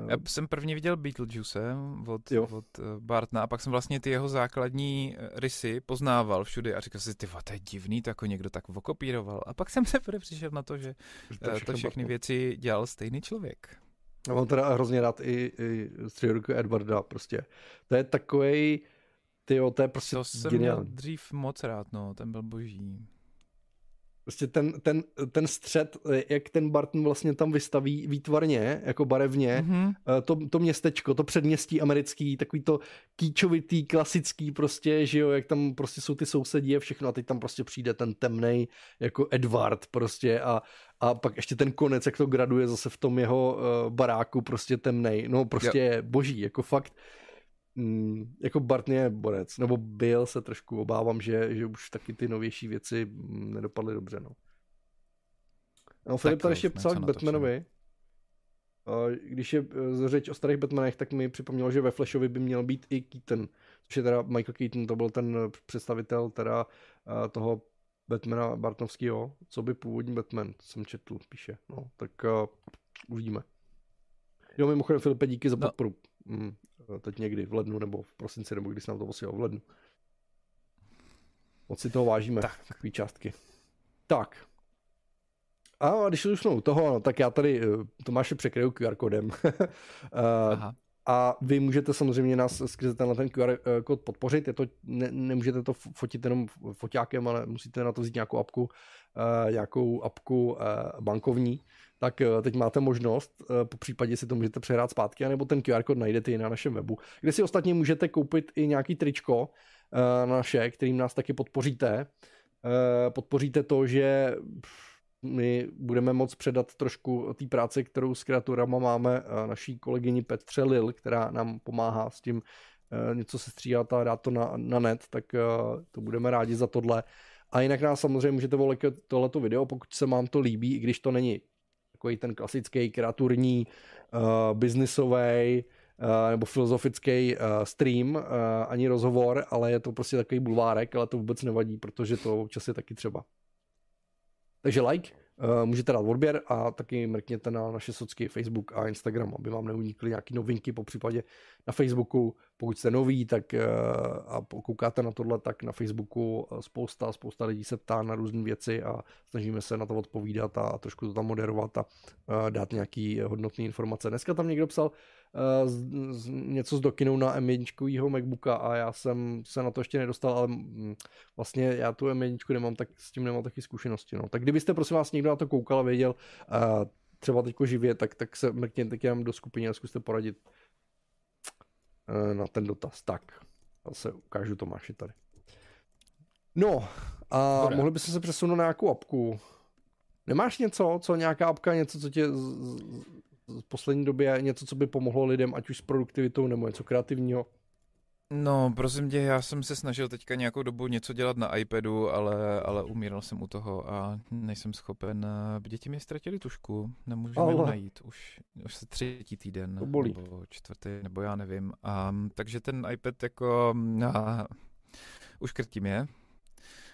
S2: Já jsem prvně viděl Beetlejuice od, jo. od eh, Bartna a pak jsem vlastně ty jeho základní eh, rysy poznával všude a říkal si, ty to je divný, to jako někdo tak okopíroval. A pak jsem se přišel na to, že to, eh, to všechny Bartman. věci dělal stejný člověk.
S1: A mám teda hrozně rád i, i středoruku Edwarda prostě. To je takovej, ty to je prostě
S2: To jsem geniální. měl dřív moc rád, no, ten byl boží.
S1: Prostě ten, ten, ten střed, jak ten Barton vlastně tam vystaví výtvarně, jako barevně, mm-hmm. to, to městečko, to předměstí americký, takový to kýčovitý, klasický prostě, že jo, jak tam prostě jsou ty sousedí a všechno a teď tam prostě přijde ten temnej jako Edward prostě a, a pak ještě ten konec, jak to graduje zase v tom jeho uh, baráku prostě temnej, no prostě jo. boží, jako fakt mm, jako Bartny je borec, nebo byl se trošku obávám, že, že už taky ty novější věci mm, nedopadly dobře, no. No, Filip tady ještě psal k Batmanovi. Když je e, řeč o starých Batmanech, tak mi připomnělo, že ve Flashovi by měl být i Keaton, což je teda Michael Keaton, to byl ten představitel teda e, toho Batmana Bartnovského, co by původní Batman, jsem četl, píše. No, tak uh, uvidíme. Jo, mimochodem, Filipe, díky za no. podporu. No. Mm, teď někdy v lednu nebo v prosinci, nebo když se nám to posílal v lednu. Moc si toho vážíme, tak. takové částky. Tak. A když už u toho, no, tak já tady eh, Tomáše překryju QR kódem. Aha. A vy můžete samozřejmě nás skrze tenhle ten QR eh, kód podpořit. Je to, ne, nemůžete to fotit jenom foťákem, ale musíte na to vzít nějakou apku, uh, nějakou apku uh, bankovní. Tak uh, teď máte možnost, po případě si to můžete přehrát zpátky, anebo ten QR kód najdete i na našem webu, kde si ostatně můžete koupit i nějaký tričko naše, kterým nás taky podpoříte. Podpoříte to, že my budeme moct předat trošku té práce, kterou s kreaturama máme naší kolegyni Petře Lil, která nám pomáhá s tím eh, něco se stříhat a dát to na, na net, tak eh, to budeme rádi za tohle. A jinak nás samozřejmě můžete volit tohleto video, pokud se vám to líbí, i když to není takový ten klasický kreaturní, uh, biznisový uh, nebo filozofický uh, stream, uh, ani rozhovor, ale je to prostě takový bulvárek, ale to vůbec nevadí, protože to občas je taky třeba. Takže like, můžete dát odběr a taky mrkněte na naše socky Facebook a Instagram, aby vám neunikly nějaké novinky, po případě na Facebooku, pokud jste noví, tak uh, a koukáte na tohle, tak na Facebooku spousta, spousta lidí se ptá na různé věci a snažíme se na to odpovídat a trošku to tam moderovat a dát nějaký hodnotné informace. Dneska tam někdo psal, z, z, něco s dokinou na M1 MacBooka a já jsem se na to ještě nedostal, ale mm, vlastně já tu M1 nemám, tak s tím nemám taky zkušenosti. No. Tak kdybyste prosím vás někdo na to koukal a věděl, uh, třeba teďko živě, tak, tak se mrkněte k do skupiny a zkuste poradit uh, na ten dotaz. Tak, se ukážu Tomáši tady. No, a Dobre. mohli byste se přesunout na nějakou apku. Nemáš něco, co nějaká apka, něco, co tě z, z, v poslední době něco, co by pomohlo lidem, ať už s produktivitou nebo něco kreativního?
S2: No, prosím tě, já jsem se snažil teďka nějakou dobu něco dělat na iPadu, ale, ale umíral jsem u toho a nejsem schopen. Děti mi ztratili tušku, nemůžu ale... najít. Už, už se třetí týden,
S1: to bolí.
S2: nebo čtvrtý, nebo já nevím. A, takže ten iPad jako... A, už krtím je.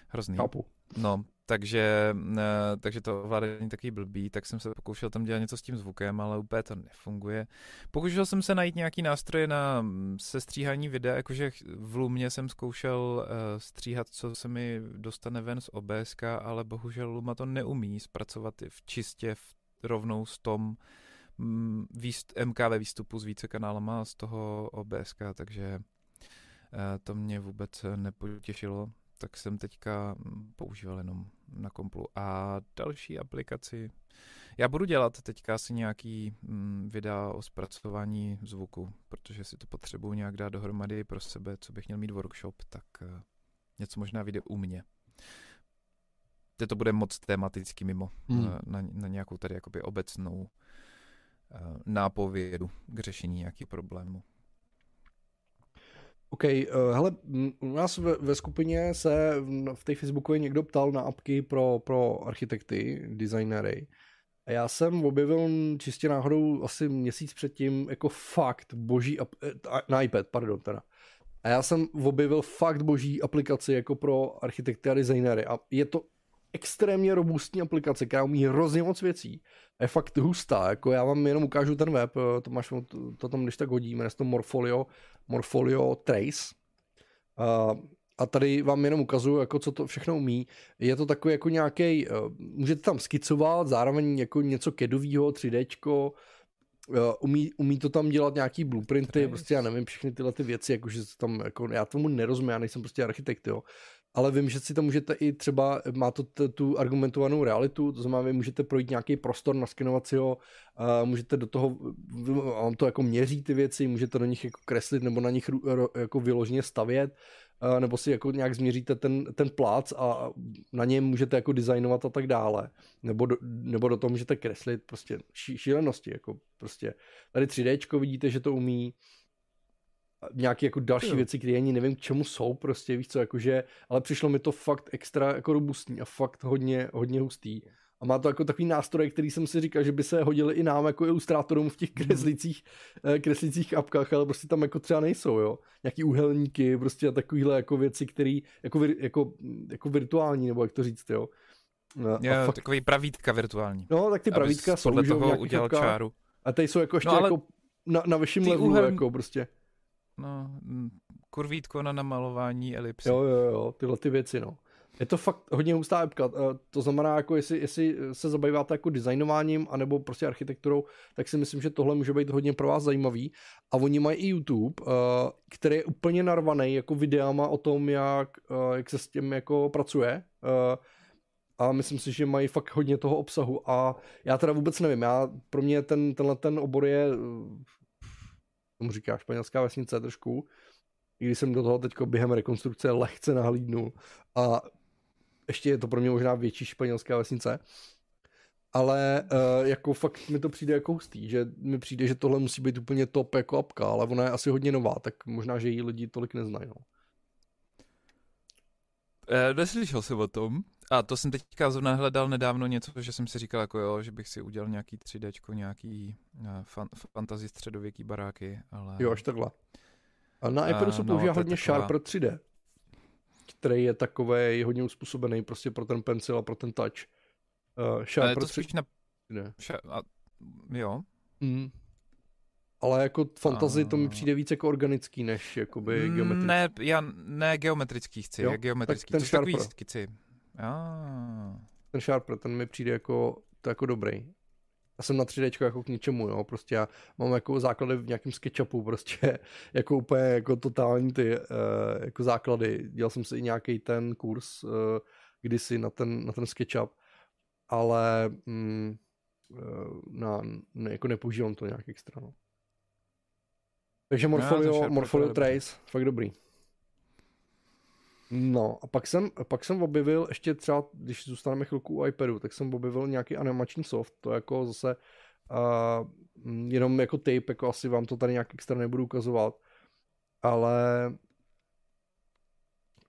S2: Hrozný.
S1: Chápu.
S2: No, takže, eh, takže to ovládání taky blbý, tak jsem se pokoušel tam dělat něco s tím zvukem, ale úplně to nefunguje. Pokoušel jsem se najít nějaký nástroje na mm, sestříhání videa, jakože v Lumě jsem zkoušel uh, stříhat, co se mi dostane ven z OBS, ale bohužel Luma to neumí zpracovat v čistě v, rovnou s tom mm, výst, MKV výstupu s více kanálama z toho OBS, takže uh, to mě vůbec nepotěšilo tak jsem teďka používal jenom na komplu. A další aplikaci, já budu dělat teďka asi nějaký mm, videa o zpracování zvuku, protože si to potřebuji nějak dát dohromady pro sebe, co bych měl mít workshop, tak uh, něco možná vyjde u mě. Teď to bude moc tematicky mimo hmm. na, na, nějakou tady jakoby obecnou uh, nápovědu k řešení nějakých problémů.
S1: OK, uh, hele, u nás ve, ve skupině se v té Facebookové někdo ptal na apky pro, pro architekty, designery. A já jsem objevil čistě náhodou asi měsíc předtím jako fakt boží, ap- eh, na iPad, pardon teda. A já jsem objevil fakt boží aplikaci jako pro architekty a designery. A je to extrémně robustní aplikace, která umí hrozně moc věcí. A je fakt hustá, jako já vám jenom ukážu ten web, eh, to máš to, to tam když tak hodí, jmenuje to Morfolio, Morfolio Trace. Uh, a tady vám jenom ukazuju, jako co to všechno umí. Je to takový jako nějaký, uh, můžete tam skicovat, zároveň jako něco kedového, 3D, umí, umí to tam dělat nějaký blueprinty, Trace. prostě já nevím, všechny tyhle ty věci, jakože tam, jako, já tomu nerozumím, já nejsem prostě architekt, jo, ale vím, že si to můžete i třeba, má to t- tu argumentovanou realitu, to znamená, vy můžete projít nějaký prostor, naskenovat si ho, a můžete do toho, vám to jako měří ty věci, můžete do nich jako kreslit nebo na nich jako vyloženě stavět, nebo si jako nějak změříte ten, ten plác a na něm můžete jako designovat a tak dále. Nebo do, nebo do toho můžete kreslit prostě šílenosti, jako prostě. Tady 3D vidíte, že to umí, nějaké jako další jo. věci, které ani nevím k čemu jsou, prostě víš co, jakože, ale přišlo mi to fakt extra jako robustní a fakt hodně, hodně hustý. A má to jako takový nástroj, který jsem si říkal, že by se hodili i nám jako ilustrátorům v těch mhm. kreslicích, mm. kreslicích apkách, ale prostě tam jako třeba nejsou, jo. Nějaký úhelníky, prostě a takovýhle jako věci, které jako, jako, jako virtuální, nebo jak to říct, jo.
S2: A, jo, a fakt... takový pravítka virtuální.
S1: No, tak ty pravítka jsou,
S2: že toho udělal čáru.
S1: A tady jsou jako ještě no, jako na, na vyšším levelu, úhel... jako prostě.
S2: No, kurvítko na namalování elipsy.
S1: Jo, jo, jo, tyhle ty věci, no. Je to fakt hodně hustá appka, eh, to znamená, jako jestli, jestli se zabýváte jako designováním anebo prostě architekturou, tak si myslím, že tohle může být hodně pro vás zajímavý. A oni mají i YouTube, eh, který je úplně narvaný jako videama o tom, jak, eh, jak se s tím jako pracuje. A myslím si, že mají fakt hodně toho obsahu a já teda vůbec nevím, já, pro mě ten, tenhle ten obor je, tomu říká španělská vesnice trošku, i když jsem do toho teď během rekonstrukce lehce nahlídnul a ještě je to pro mě možná větší španělská vesnice, ale uh, jako fakt mi to přijde jako hustý, že mi přijde, že tohle musí být úplně top jako apka, ale ona je asi hodně nová, tak možná, že ji lidi tolik neznají. No.
S2: Eh, neslyšel jsem o tom. A to jsem teďka zrovna hledal nedávno něco, že jsem si říkal, jako jo, že bych si udělal nějaký 3D, nějaký uh, fan, fantasy středověký baráky, ale...
S1: Jo, až takhle. A na iPadu se používá no, hodně taková... Sharper 3D který je takový hodně uspůsobený prostě pro ten pencil a pro ten touch.
S2: Uh, Sharp je to spíš na... Ne. A... Jo. Mm.
S1: Ale jako fantasy a... to mi přijde víc jako organický, než jakoby mm, geometrický.
S2: Ne, já ne geometrický chci, jo? geometrický. Tak ten Sharper. skici. Ah.
S1: Ten Sharper, ten mi přijde jako, to jako dobrý já jsem na 3D jako k ničemu, jo, prostě já mám jako základy v nějakém SketchUpu, prostě jako úplně jako totální ty uh, jako základy. Dělal jsem si i nějaký ten kurz uh, kdysi na ten, na ten SketchUp, ale mm, uh, na, ne, jako nepoužívám to nějak extra, no. Takže Morfolio, no, Morfolio Trace, fakt dobrý. No a pak jsem, pak jsem objevil ještě třeba, když zůstaneme chvilku u iPadu, tak jsem objevil nějaký animační soft, to jako zase uh, jenom jako tape, jako asi vám to tady nějak extra nebudu ukazovat, ale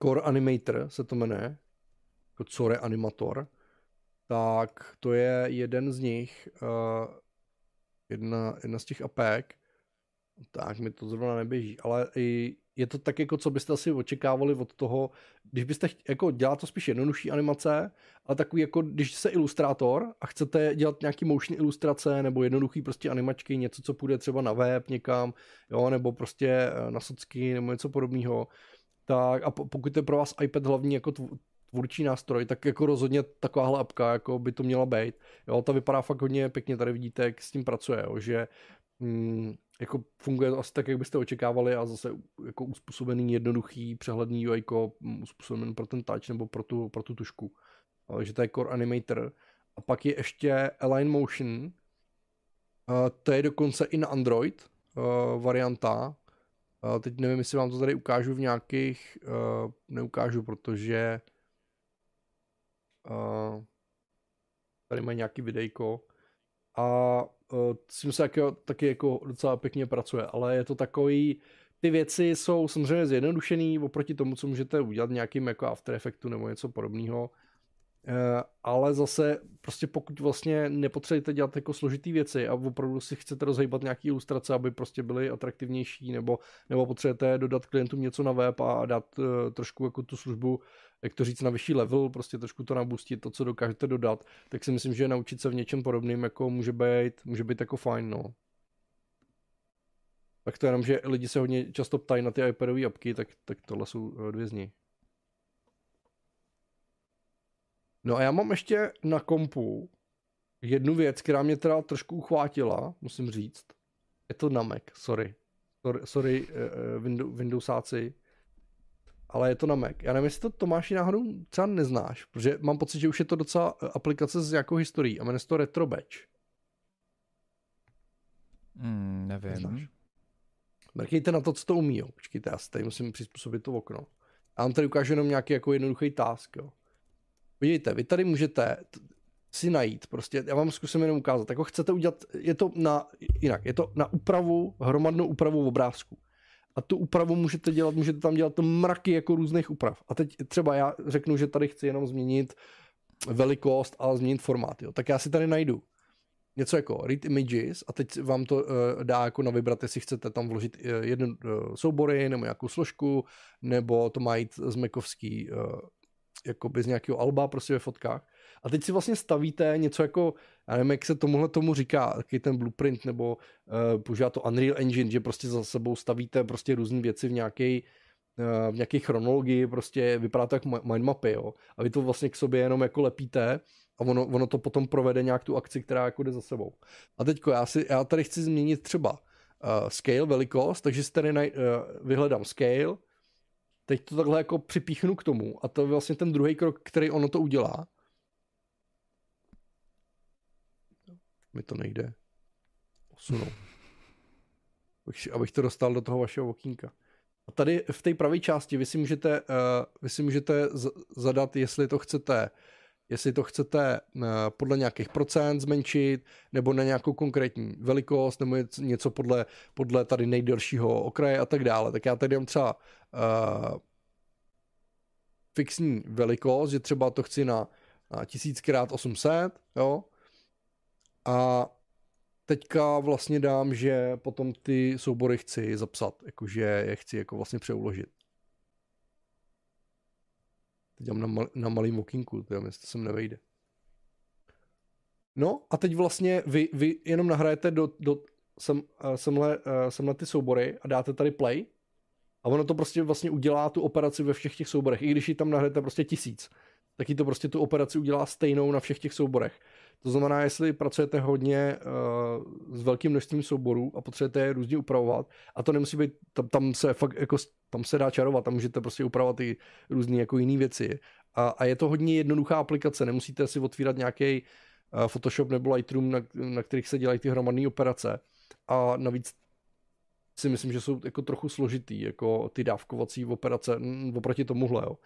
S1: Core Animator se to jmenuje, jako Core Animator, tak to je jeden z nich, uh, jedna, jedna z těch apek, tak mi to zrovna neběží, ale i je to tak, jako co byste asi očekávali od toho, když byste chtě, jako dělat to spíš jednodušší animace, ale takový jako, když jste ilustrátor a chcete dělat nějaký motion ilustrace nebo jednoduchý prostě animačky, něco, co půjde třeba na web někam, jo, nebo prostě eh, na socky nebo něco podobného, tak a pokud je pro vás iPad hlavní jako tvůrčí nástroj, tak jako rozhodně takováhle apka jako by to měla být. Jo, ta vypadá fakt hodně pěkně, tady vidíte, jak s tím pracuje, jo, že mm, jako funguje to asi tak, jak byste očekávali a zase jako uspůsobený jednoduchý, přehledný UI, uspůsobený pro ten touch nebo pro tu, pro tu tušku. Takže to je Core Animator. A pak je ještě Align Motion, uh, to je dokonce i na Android uh, varianta. Uh, teď nevím, jestli vám to tady ukážu v nějakých, uh, neukážu, protože uh, tady mají nějaký videjko a uh, s tím se taky, taky jako docela pěkně pracuje, ale je to takový, ty věci jsou samozřejmě zjednodušený oproti tomu, co můžete udělat nějakým jako After Effectu nebo něco podobného, Eh, ale zase prostě pokud vlastně nepotřebujete dělat jako složitý věci a opravdu si chcete rozhýbat nějaký ilustrace, aby prostě byly atraktivnější nebo, nebo potřebujete dodat klientům něco na web a dát uh, trošku jako tu službu, jak to říct, na vyšší level, prostě trošku to nabustit, to, co dokážete dodat, tak si myslím, že naučit se v něčem podobným jako může být, může být jako fajn, no. Tak to jenom, že lidi se hodně často ptají na ty iPadové apky, tak, tak tohle jsou eh, dvě z nich. No a já mám ještě na kompu jednu věc, která mě teda trošku uchvátila, musím říct. Je to na Mac, sorry. Sorry, sorry uh, Windows, Windowsáci. Ale je to na Mac. Já nevím, jestli to Tomáši náhodou třeba neznáš, protože mám pocit, že už je to docela eh, aplikace s nějakou historií a jmenuje se to Retro Batch.
S2: Hmm, nevím. Neznáš?
S1: Mrkejte na to, co to umí, jo. Počkejte, já si tady musím přizpůsobit to okno. A vám tady ukážu jenom nějaký jako jednoduchý task, jo. Vidíte, vy tady můžete si najít, prostě, já vám zkusím jenom ukázat, jako chcete udělat, je to na, jinak, je to na úpravu, hromadnou úpravu obrázku. A tu úpravu můžete dělat, můžete tam dělat mraky jako různých úprav. A teď třeba já řeknu, že tady chci jenom změnit velikost a změnit formát, jo. Tak já si tady najdu něco jako read images a teď vám to uh, dá jako na vybrat, jestli chcete tam vložit uh, jeden uh, soubory nebo nějakou složku, nebo to má jít z Macovský uh, jako bez nějakého alba prostě ve fotkách. A teď si vlastně stavíte něco jako, já nevím, jak se tomuhle tomu říká, taky ten blueprint, nebo uh, používá to Unreal Engine, že prostě za sebou stavíte prostě různé věci v nějaké v nějaké chronologii, prostě vypadá to jak mindmapy, jo. A vy to vlastně k sobě jenom jako lepíte a ono, ono to potom provede nějak tu akci, která jako jde za sebou. A teďko já, si, já tady chci změnit třeba uh, scale, velikost, takže si tady naj, uh, vyhledám scale, teď to takhle jako připíchnu k tomu a to je vlastně ten druhý krok, který ono to udělá. Mi to nejde posunout. Abych, abych to dostal do toho vašeho okýnka. A tady v té pravé části vy si můžete, uh, vy si můžete z- zadat, jestli to chcete jestli to chcete uh, podle nějakých procent zmenšit, nebo na nějakou konkrétní velikost, nebo něco podle, podle tady nejdelšího okraje a tak dále. Tak já tady dám třeba uh, fixní velikost, že třeba to chci na, na 1000x800, jo, a teďka vlastně dám, že potom ty soubory chci zapsat, jakože je chci jako vlastně přeuložit. Teď mám na, mal, na malým okýnku, to jestli sem nevejde. No a teď vlastně vy, vy jenom nahrajete do, do sem, eh, semhle, eh, semhle ty soubory a dáte tady play a ono to prostě vlastně udělá tu operaci ve všech těch souborech. I když ji tam nahrajete prostě tisíc, tak to prostě tu operaci udělá stejnou na všech těch souborech. To znamená, jestli pracujete hodně uh, s velkým množstvím souborů a potřebujete je různě upravovat, a to nemusí být, tam, tam se fakt jako, tam se dá čarovat, tam můžete prostě upravovat i různé jako jiné věci. A, a, je to hodně jednoduchá aplikace, nemusíte si otvírat nějaký uh, Photoshop nebo Lightroom, na, na kterých se dělají ty hromadné operace. A navíc si myslím, že jsou jako trochu složitý, jako ty dávkovací operace oproti tomuhle. Jo.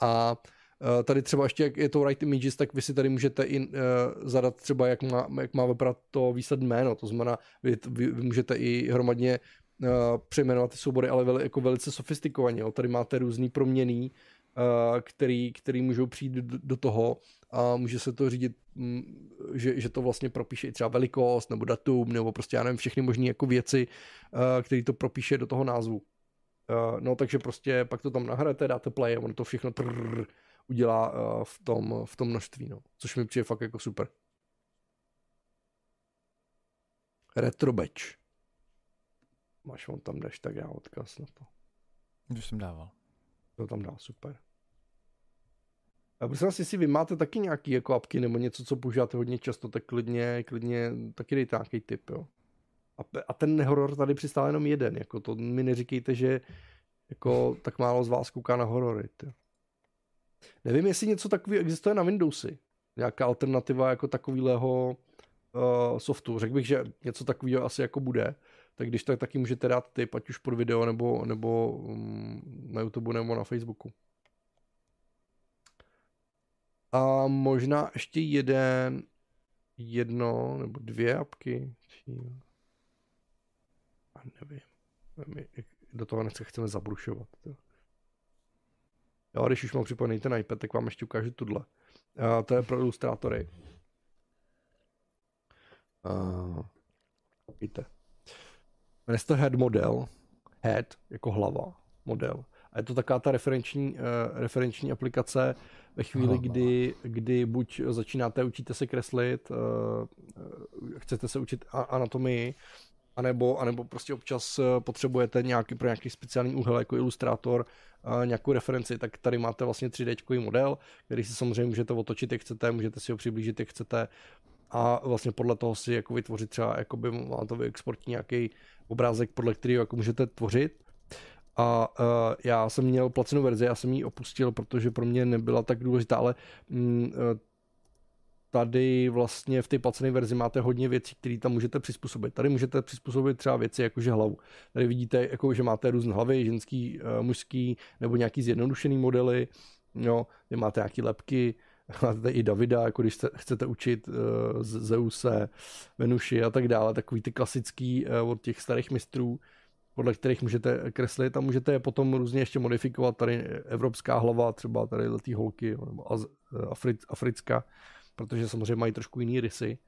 S1: A Eh, tady třeba ještě, jak je to Write Images, tak vy si tady můžete i uh, zadat třeba, jak má, jak má vypadat to výsledné jméno. To znamená, vy, vy, vy můžete i hromadně uh, přejmenovat ty soubory, ale veli, jako velice sofistikovaně. Jo. Tady máte různý proměný, který, který můžou přijít do, do toho a může se to řídit, mm, že, že to vlastně propíše i třeba velikost nebo datum, nebo prostě já nevím, všechny možné jako věci, uh, které to propíše do toho názvu. No takže prostě pak to tam nahrajete, dáte play a ono to všechno trrr, udělá uh, v, tom, v tom množství, no. což mi přijde fakt jako super. Retro batch. Máš on tam jdeš, tak já odkaz na to.
S2: Už jsem dával.
S1: To tam dá, super. A prosím vás, jestli vy máte taky nějaký jako apky nebo něco, co používáte hodně často, tak klidně, klidně taky dejte nějaký tip, jo. A, a ten horor tady přistál jenom jeden, jako to mi neříkejte, že jako tak málo z vás kouká na horory, jo. Nevím, jestli něco takového existuje na Windowsy. Nějaká alternativa jako takového uh, softu. Řekl bych, že něco takového asi jako bude. Tak když tak taky můžete dát tip, ať už pod video nebo, nebo um, na YouTube nebo na Facebooku. A možná ještě jeden, jedno nebo dvě apky. A nevím. Do toho nechce chceme zabrušovat. To. Jo, když už mám připojený ten iPad, tak vám ještě ukážu tuhle. Uh, to je pro ilustrátory. Uh, víte. Jmenuje to Head Model. Head jako hlava. Model. A je to taková ta referenční, uh, referenční aplikace ve chvíli, kdy, kdy buď začínáte, učíte se kreslit, uh, chcete se učit anatomii, anebo, anebo prostě občas potřebujete nějaký, pro nějaký speciální úhel jako ilustrátor nějakou referenci, tak tady máte vlastně 3D model, který si samozřejmě můžete otočit, jak chcete, můžete si ho přiblížit, jak chcete a vlastně podle toho si jako vytvořit třeba, jakoby vám to vyexportní nějaký obrázek, podle kterého jako můžete tvořit. A uh, já jsem měl placenou verzi, já jsem ji opustil, protože pro mě nebyla tak důležitá, ale mm, tady vlastně v té placené verzi máte hodně věcí, které tam můžete přizpůsobit. Tady můžete přizpůsobit třeba věci jakože hlavu. Tady vidíte, jako, že máte různé hlavy, ženský, uh, mužský, nebo nějaký zjednodušený modely, jo, kde máte nějaké lepky, máte i Davida, jako když chcete učit uh, Zeuse, Venuši a tak dále, takový ty klasický uh, od těch starých mistrů, podle kterých můžete kreslit a můžete je potom různě ještě modifikovat. Tady evropská hlava, třeba tady letý holky, nebo Afric, africká, protože samozřejmě mají trošku jiný rysy.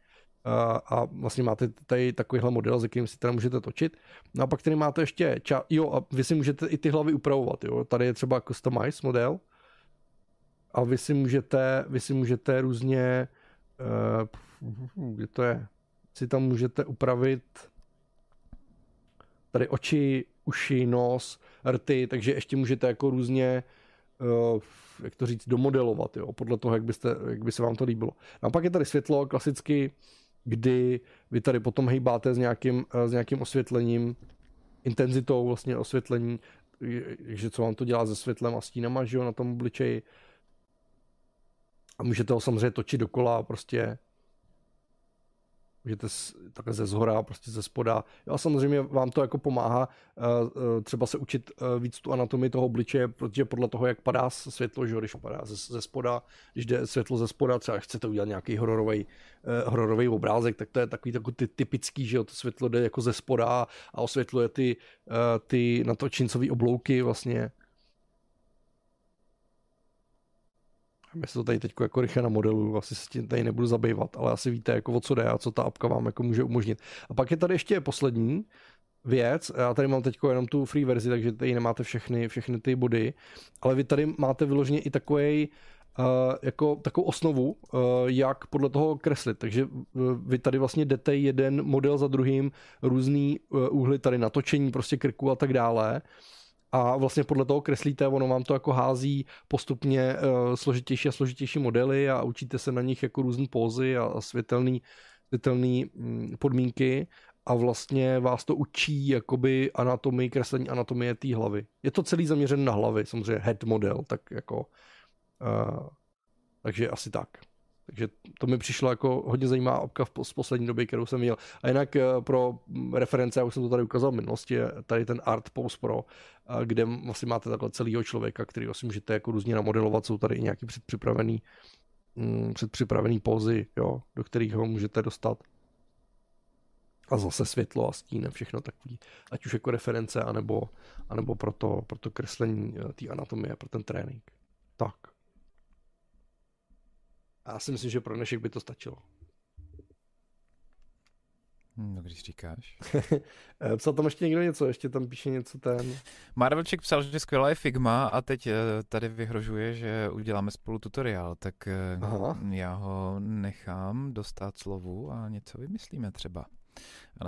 S1: A, a vlastně máte tady takovýhle model, se kterým si teda můžete točit. No a pak tady máte ještě, ča- jo, a vy si můžete i ty hlavy upravovat, jo. Tady je třeba customize model, a vy si můžete, vy si můžete různě, uh, kde to je, si tam můžete upravit tady oči, uši, nos, rty, takže ještě můžete jako různě uh, jak to říct, domodelovat, jo, podle toho, jak, byste, jak by se vám to líbilo. A pak je tady světlo, klasicky, kdy vy tady potom hejbáte s nějakým, s nějakým osvětlením, intenzitou vlastně osvětlení, že co vám to dělá se světlem a stínama, že jo, na tom obličeji, a můžete ho samozřejmě točit dokola, prostě můžete takhle ze zhora, prostě ze spoda. Jo, a samozřejmě vám to jako pomáhá uh, třeba se učit uh, víc tu anatomii toho obličeje, protože podle toho, jak padá světlo, že když padá ze, ze spoda, když jde světlo ze spoda, třeba chcete udělat nějaký hororový, hororový obrázek, tak to je takový, takový ty, typický, že jo, to světlo jde jako ze spoda a osvětluje ty, ty natočincové oblouky vlastně Já se to tady teď jako rychle na modelu, asi se tím tady nebudu zabývat, ale asi víte, jako o co jde a co ta apka vám jako může umožnit. A pak je tady ještě poslední věc, já tady mám teď jenom tu free verzi, takže tady nemáte všechny, všechny ty body, ale vy tady máte vyloženě i takový Uh, jako takovou osnovu, uh, jak podle toho kreslit. Takže vy tady vlastně jdete jeden model za druhým, různý uh, úhly tady natočení, prostě krku a tak dále a vlastně podle toho kreslíte, ono vám to jako hází postupně uh, složitější a složitější modely a učíte se na nich jako různé pózy a, a světelný, světelný mm, podmínky a vlastně vás to učí jakoby anatomii, kreslení anatomie té hlavy. Je to celý zaměřen na hlavy, samozřejmě head model, tak jako uh, takže asi tak. Takže to mi přišlo jako hodně zajímavá apka z poslední doby, kterou jsem měl. A jinak eh, pro reference, já už jsem to tady ukázal v minulosti, tady ten Art Pose Pro, eh, kde vlastně máte takhle celého člověka, který si můžete jako různě namodelovat, jsou tady i nějaký předpřipravený, mm, předpřipravený pózy, jo, do kterých ho můžete dostat. A zase světlo a stín, všechno takový, ať už jako reference, anebo, anebo pro, to, pro to kreslení eh, té anatomie, pro ten trénink. Tak. A já si myslím, že pro dnešek by to stačilo.
S2: No, když říkáš.
S1: Eh, psal tam ještě někdo něco, ještě tam píše něco ten.
S2: Marvelček psal, že skvělá je Figma a teď eh, tady vyhrožuje, že uděláme spolu tutoriál, tak eh, Aha. já ho nechám dostat slovu a něco vymyslíme třeba.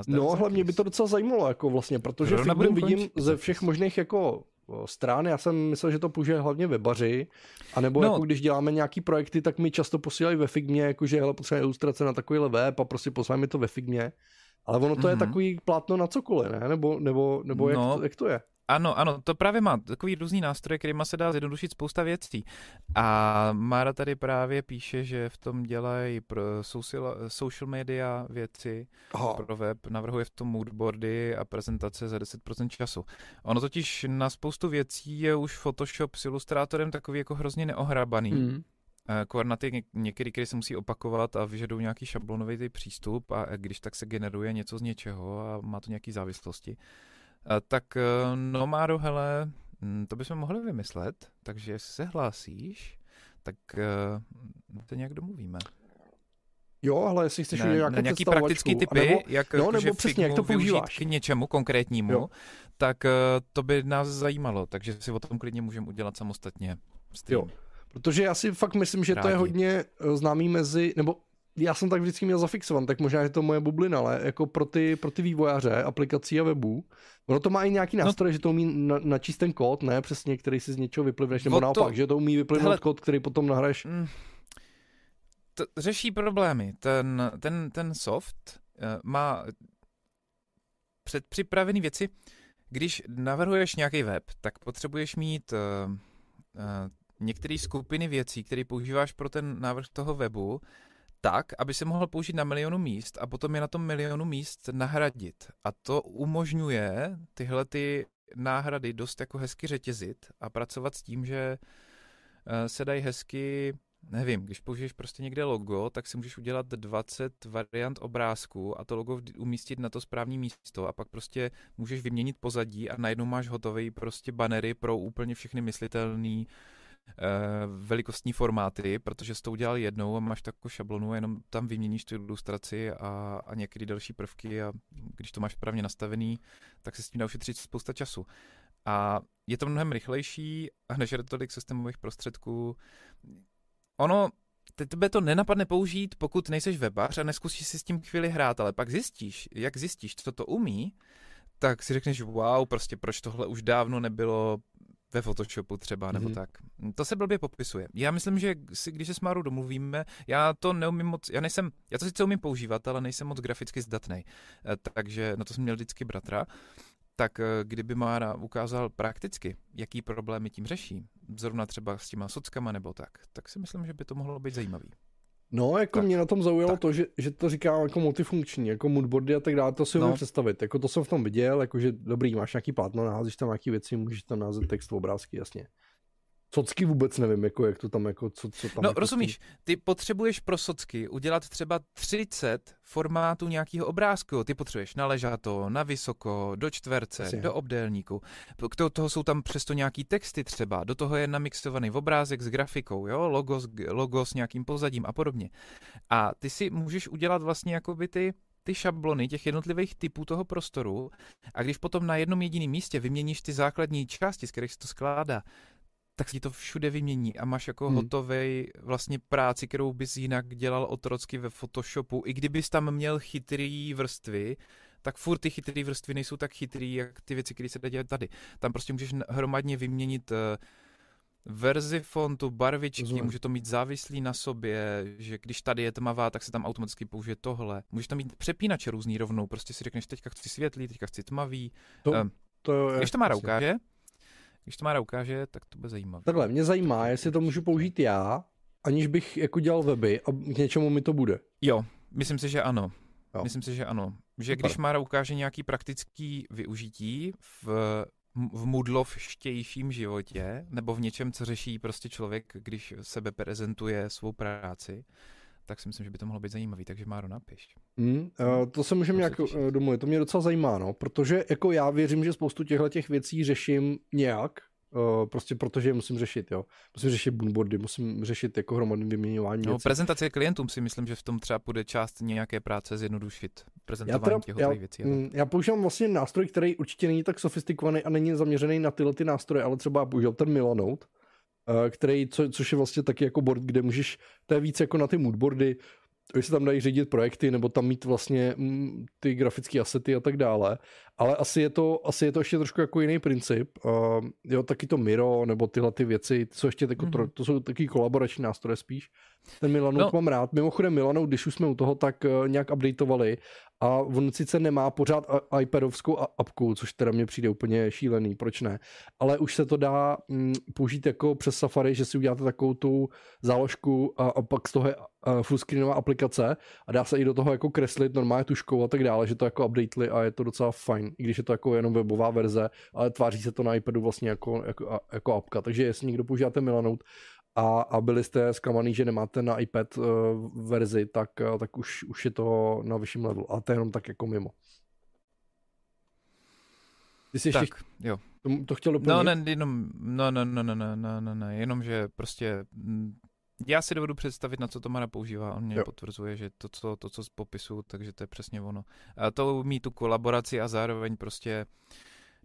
S1: No, hlavně by to docela zajímalo, jako vlastně, protože Figma vidím ze všech možných jako stran. Já jsem myslel, že to použije hlavně webaři, anebo no. jako když děláme nějaký projekty, tak mi často posílají ve Figmě, jakože hele, potřebujeme ilustrace na takovýhle web a prostě poslali mi to ve Figmě. Ale ono to mm-hmm. je mhm. takový plátno na cokoliv, ne? Nebo, nebo, nebo no, jak, to, jak to je?
S2: Ano, ano, to právě má takový různý nástroje, kterýma se dá zjednodušit spousta věcí. A Mára tady právě píše, že v tom dělají pro social, social media věci, Aha. pro web, navrhuje v tom moodboardy a prezentace za 10% času. Ono totiž na spoustu věcí je už Photoshop s ilustrátorem takový jako hrozně neohrabaný. Mm. Koordinaty některý, které se musí opakovat a vyžadují nějaký šablonový přístup a když tak se generuje něco z něčeho a má to nějaké závislosti. Tak eh, no Máro, hele, hm, to bychom mohli vymyslet, takže jestli se hlásíš, tak uh, to nějak domluvíme.
S1: Jo, ale jestli chceš
S2: na,
S1: nějaké
S2: nějaký praktický typy, nebo, jak,
S1: no, nebo přesně, jak to používáš.
S2: k něčemu konkrétnímu, jo. tak uh, to by nás zajímalo, takže si o tom klidně můžeme udělat samostatně stream. Jo.
S1: Protože já si fakt myslím, že Rádi. to je hodně známý mezi, nebo já jsem tak vždycky měl zafixovan, tak možná je to moje bublina, ale jako pro ty, pro ty vývojáře aplikací a webů, ono to má i nějaký no. nástroj, no. že to umí na, načíst ten kód, ne přesně, který si z něčeho vyplivneš, nebo naopak, to... že to umí vyplivnout Hele... kód, který potom nahraješ. Mm.
S2: to řeší problémy. Ten, ten, ten soft uh, má předpřipravené věci. Když navrhuješ nějaký web, tak potřebuješ mít uh, uh, některé skupiny věcí, které používáš pro ten návrh toho webu, tak, aby se mohl použít na milionu míst a potom je na tom milionu míst nahradit. A to umožňuje tyhle ty náhrady dost jako hezky řetězit a pracovat s tím, že eh, se dají hezky, nevím, když použiješ prostě někde logo, tak si můžeš udělat 20 variant obrázků a to logo umístit na to správné místo a pak prostě můžeš vyměnit pozadí a najednou máš hotový prostě banery pro úplně všechny myslitelné velikostní formáty, protože jsi to udělal jednou a máš takovou šablonu jenom tam vyměníš tu ilustraci a, a některé další prvky a když to máš správně nastavený, tak se s tím dá ušetřit spousta času. A je to mnohem rychlejší a nežere tolik systémových prostředků. Ono, tebe to nenapadne použít, pokud nejseš webař a neskusíš si s tím chvíli hrát, ale pak zjistíš, jak zjistíš, co to umí, tak si řekneš, wow, prostě proč tohle už dávno nebylo ve Photoshopu třeba, nebo mm-hmm. tak. To se blbě popisuje. Já myslím, že si, když se s Márou domluvíme, já to neumím moc, já nejsem, já to sice umím používat, ale nejsem moc graficky zdatný. Eh, takže na to jsem měl vždycky bratra. Tak eh, kdyby Mára ukázal prakticky, jaký problémy tím řeší, zrovna třeba s těma sockama nebo tak, tak si myslím, že by to mohlo být zajímavý.
S1: No, jako tak, mě na tom zaujalo tak. to, že, že to říká jako multifunkční, jako moodboardy a tak dále, to si no. představit. Jako to jsem v tom viděl, jakože dobrý, máš nějaký plátno, naházíš tam nějaký věci, můžeš tam naházet text, obrázky, jasně. Socky vůbec nevím, jako, jak to tam, jako, co, co tam.
S2: No
S1: jako
S2: rozumíš, ty potřebuješ pro socky udělat třeba 30 formátů nějakého obrázku. Ty potřebuješ na ležato, na vysoko, do čtverce, Asi, do obdélníku. K toho jsou tam přesto nějaký texty třeba. Do toho je namixovaný obrázek s grafikou, jo? Logo, logo s nějakým pozadím a podobně. A ty si můžeš udělat vlastně jakoby ty ty šablony těch jednotlivých typů toho prostoru a když potom na jednom jediném místě vyměníš ty základní části, z kterých se to skládá, tak si to všude vymění a máš jako hmm. hotovej vlastně práci, kterou bys jinak dělal otrocky ve Photoshopu. I kdybys tam měl chytrý vrstvy, tak furt ty chytrý vrstvy nejsou tak chytrý, jak ty věci, které se dá dělat tady. Tam prostě můžeš hromadně vyměnit uh, verzi fontu, barvičky, Rozumím. může to mít závislý na sobě, že když tady je tmavá, tak se tam automaticky použije tohle. Můžeš tam mít přepínače různý rovnou, prostě si řekneš, teďka chci světlý, teďka chci tmavý. To, um, to je, když to má ukáže, když to má ukáže, tak to bude zajímavé.
S1: Takhle, mě zajímá, jestli to můžu použít já, aniž bych jako dělal weby a k něčemu mi to bude.
S2: Jo, myslím si, že ano. Jo. Myslím si, že ano. Že Super. když Mára ukáže nějaký praktický využití v, v mudlovštějším životě, nebo v něčem, co řeší prostě člověk, když sebe prezentuje svou práci, tak si myslím, že by to mohlo být zajímavý, takže Máro, napiš.
S1: Mm, to se můžeme nějak uh, domluvit, to mě docela zajímá, no, protože jako já věřím, že spoustu těchto těch věcí řeším nějak, Uh, prostě protože je musím řešit, jo. Musím řešit boonboardy, musím řešit jako hromadné vyměňování
S2: no, věcí. prezentace klientům si myslím, že v tom třeba bude část nějaké práce zjednodušit prezentování těch já, věcí.
S1: Mm, já používám vlastně nástroj, který určitě není tak sofistikovaný a není zaměřený na tyhle ty nástroje, ale třeba použil ten Milanote, Eh, který, co, což je vlastně taky jako board, kde můžeš, to je víc jako na ty moodboardy, že se tam dají řídit projekty, nebo tam mít vlastně mm, ty grafické asety a tak dále. Ale asi je to, asi je to ještě trošku jako jiný princip. Uh, jo, taky to Miro, nebo tyhle ty věci, co ještě jako, mm-hmm. to jsou taky kolaborační nástroje spíš. Ten Milanout no. mám rád. Mimochodem Milanout, když už jsme u toho, tak uh, nějak updateovali a on sice nemá pořád iPadovskou apku, což teda mně přijde úplně šílený, proč ne, ale už se to dá mm, použít jako přes Safari, že si uděláte takovou tu záložku a, a pak z toho je fullscreenová aplikace a dá se i do toho jako kreslit normálně tuškou a tak dále, že to jako updateli a je to docela fajn, i když je to jako jenom webová verze, ale tváří se to na iPadu vlastně jako, jako, jako apka. Takže jestli někdo používáte Milanout a, a byli jste zklamaný, že nemáte na iPad uh, verzi, tak, uh, tak už, už je to na vyšším levelu. A to je jenom tak jako mimo.
S2: Ty jsi tak, ještě... jo.
S1: To, to chtěl no, doplnit?
S2: No, ne, jenom, no, no, no, no, no, no, no, no, jenom, že prostě mm, já si dovedu představit, na co to Mara používá. On mě jo. potvrzuje, že to, co, to, co z popisu, takže to je přesně ono. A to umí tu kolaboraci a zároveň prostě,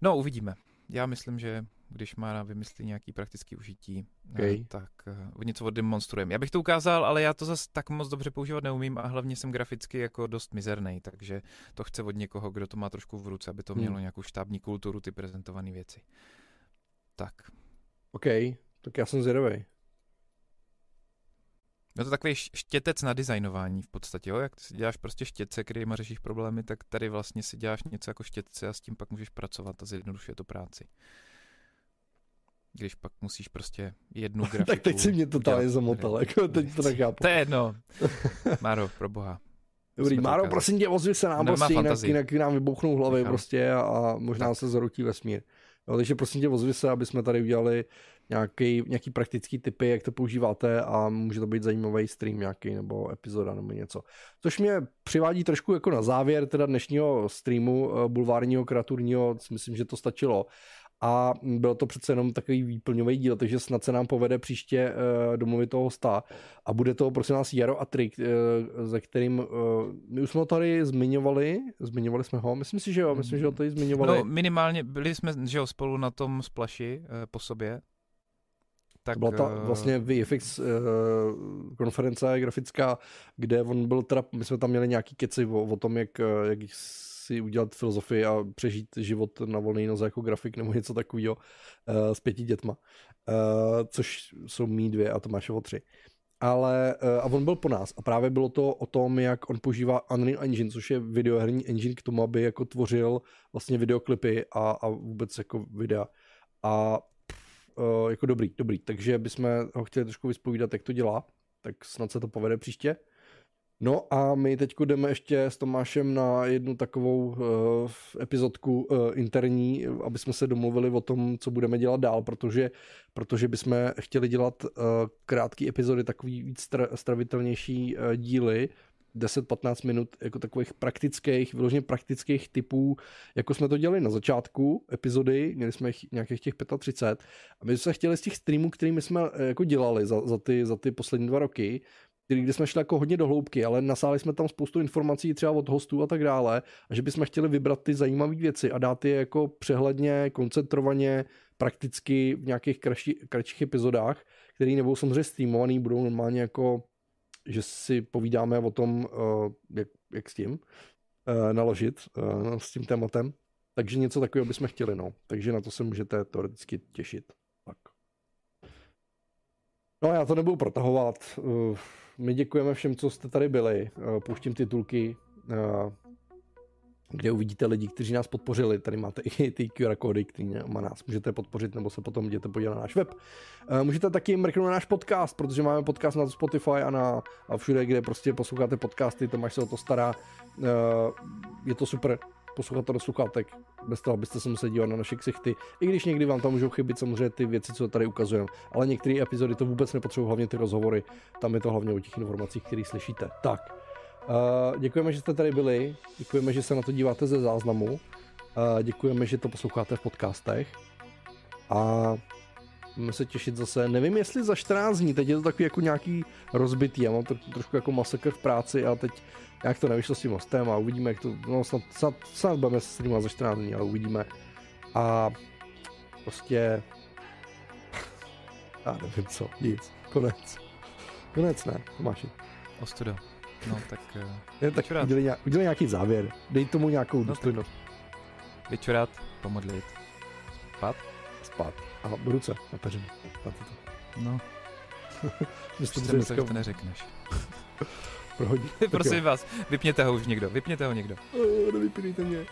S2: no uvidíme. Já myslím, že když má vymyslí nějaký praktický užití, eh, okay. tak uh, něco oddemonstrujeme. Já bych to ukázal, ale já to zase tak moc dobře používat neumím a hlavně jsem graficky jako dost mizerný, takže to chce od někoho, kdo to má trošku v ruce, aby to mělo hmm. nějakou štábní kulturu, ty prezentované věci. Tak.
S1: OK, tak já jsem zvědavý.
S2: No to takový štětec na designování v podstatě, jo? jak si děláš prostě štětce, kterýma řešíš problémy, tak tady vlastně si děláš něco jako štětce a s tím pak můžeš pracovat a zjednodušuje to práci. Když pak musíš prostě jednu grafiku...
S1: tak teď si mě totálně zamotal, jako teď to nechápu.
S2: To je jedno. Máro, pro boha.
S1: Dobrý, Máro, prosím tě, ozvi se nám, prostě, jinak, jinak nám vybouchnou hlavy Nechám. prostě a, možná tak. se zarutí vesmír. Takže prosím tě, ozvi se, aby jsme tady udělali nějaký, nějaký praktický typy, jak to používáte a může to být zajímavý stream nějaký nebo epizoda nebo něco. Což mě přivádí trošku jako na závěr teda dnešního streamu eh, bulvárního, kreaturního, myslím, že to stačilo a byl to přece jenom takový výplňový díl, takže snad se nám povede příště uh, domluvit toho hosta a bude to prosím nás Jaro a Trik, uh, ze kterým uh, my už jsme ho tady zmiňovali, zmiňovali jsme ho, myslím si, že jo, myslím, že ho tady zmiňovali.
S2: No minimálně byli jsme, že jo, spolu na tom splaši uh, po sobě.
S1: Tak, byla ta vlastně VFX uh, konference grafická, kde on byl teda, my jsme tam měli nějaký keci o, o tom, jak, jak si udělat filozofii a přežít život na volné noze jako grafik nebo něco takového uh, s pěti dětma. Uh, což jsou mý dvě a Tomášovo tři. Ale, uh, a on byl po nás a právě bylo to o tom, jak on používá Unreal Engine, což je videoherní engine k tomu, aby jako tvořil vlastně videoklipy a, a vůbec jako videa. A uh, jako dobrý, dobrý. Takže bychom ho chtěli trošku vyspovídat, jak to dělá, tak snad se to povede příště. No a my teď jdeme ještě s Tomášem na jednu takovou uh, epizodku uh, interní, aby jsme se domluvili o tom, co budeme dělat dál, protože, protože bychom chtěli dělat uh, krátké epizody, takový víc stravitelnější uh, díly, 10-15 minut jako takových praktických, vyloženě praktických typů, jako jsme to dělali na začátku epizody, měli jsme nějakých těch 35 a my jsme se chtěli z těch streamů, kterými jsme jako dělali za, za, ty, za ty poslední dva roky, který, kde jsme šli jako hodně do hloubky, ale nasáli jsme tam spoustu informací třeba od hostů a tak dále, a že bychom chtěli vybrat ty zajímavé věci a dát je jako přehledně, koncentrovaně, prakticky v nějakých kratší, kratších epizodách, které nebudou samozřejmě streamovaný, budou normálně jako, že si povídáme o tom, uh, jak, jak s tím uh, naložit uh, s tím tématem. Takže něco takového bychom chtěli, no. Takže na to se můžete teoreticky těšit. Tak. No já to nebudu protahovat. My děkujeme všem, co jste tady byli. Eh, pouštím titulky, eh, kde uvidíte lidi, kteří nás podpořili. Tady máte i ty QR kódy, které nás můžete podpořit, nebo se potom jděte podívat na náš web. Eh, můžete taky mrknout na náš podcast, protože máme podcast na Spotify a na všude, kde prostě posloucháte podcasty, Tomáš se o to stará. Je to super poslouchat do sluchátek, bez toho, abyste se museli dívat na naše ksichty. I když někdy vám tam můžou chybit samozřejmě ty věci, co tady ukazujeme, ale některé epizody to vůbec nepotřebují, hlavně ty rozhovory. Tam je to hlavně o těch informacích, které slyšíte. Tak, uh, děkujeme, že jste tady byli, děkujeme, že se na to díváte ze záznamu, uh, děkujeme, že to posloucháte v podcastech a Můžeme se těšit zase, nevím jestli za 14 dní, teď je to takový jako nějaký rozbitý, já mám to trošku jako masakr v práci a teď jak to nevyšlo s tím hostem a uvidíme, jak to, no snad, snad, snad budeme se streamovat za 14 dní, ale uvidíme. A prostě, já nevím co, nic, konec. Konec ne, Tomáši.
S2: Ostuda. No tak... Uh,
S1: je, tak udělej, nějak, udělej nějaký závěr, dej tomu nějakou no, důstojnost.
S2: Vyčurat, pomodlit, spát.
S1: Spát. A ruce na peřinu. to.
S2: No. Myslím, že to neřekneš.
S1: Prohodí.
S2: Prosím vás, vypněte ho už někdo, vypněte ho někdo.
S1: Oh, nevypněte mě.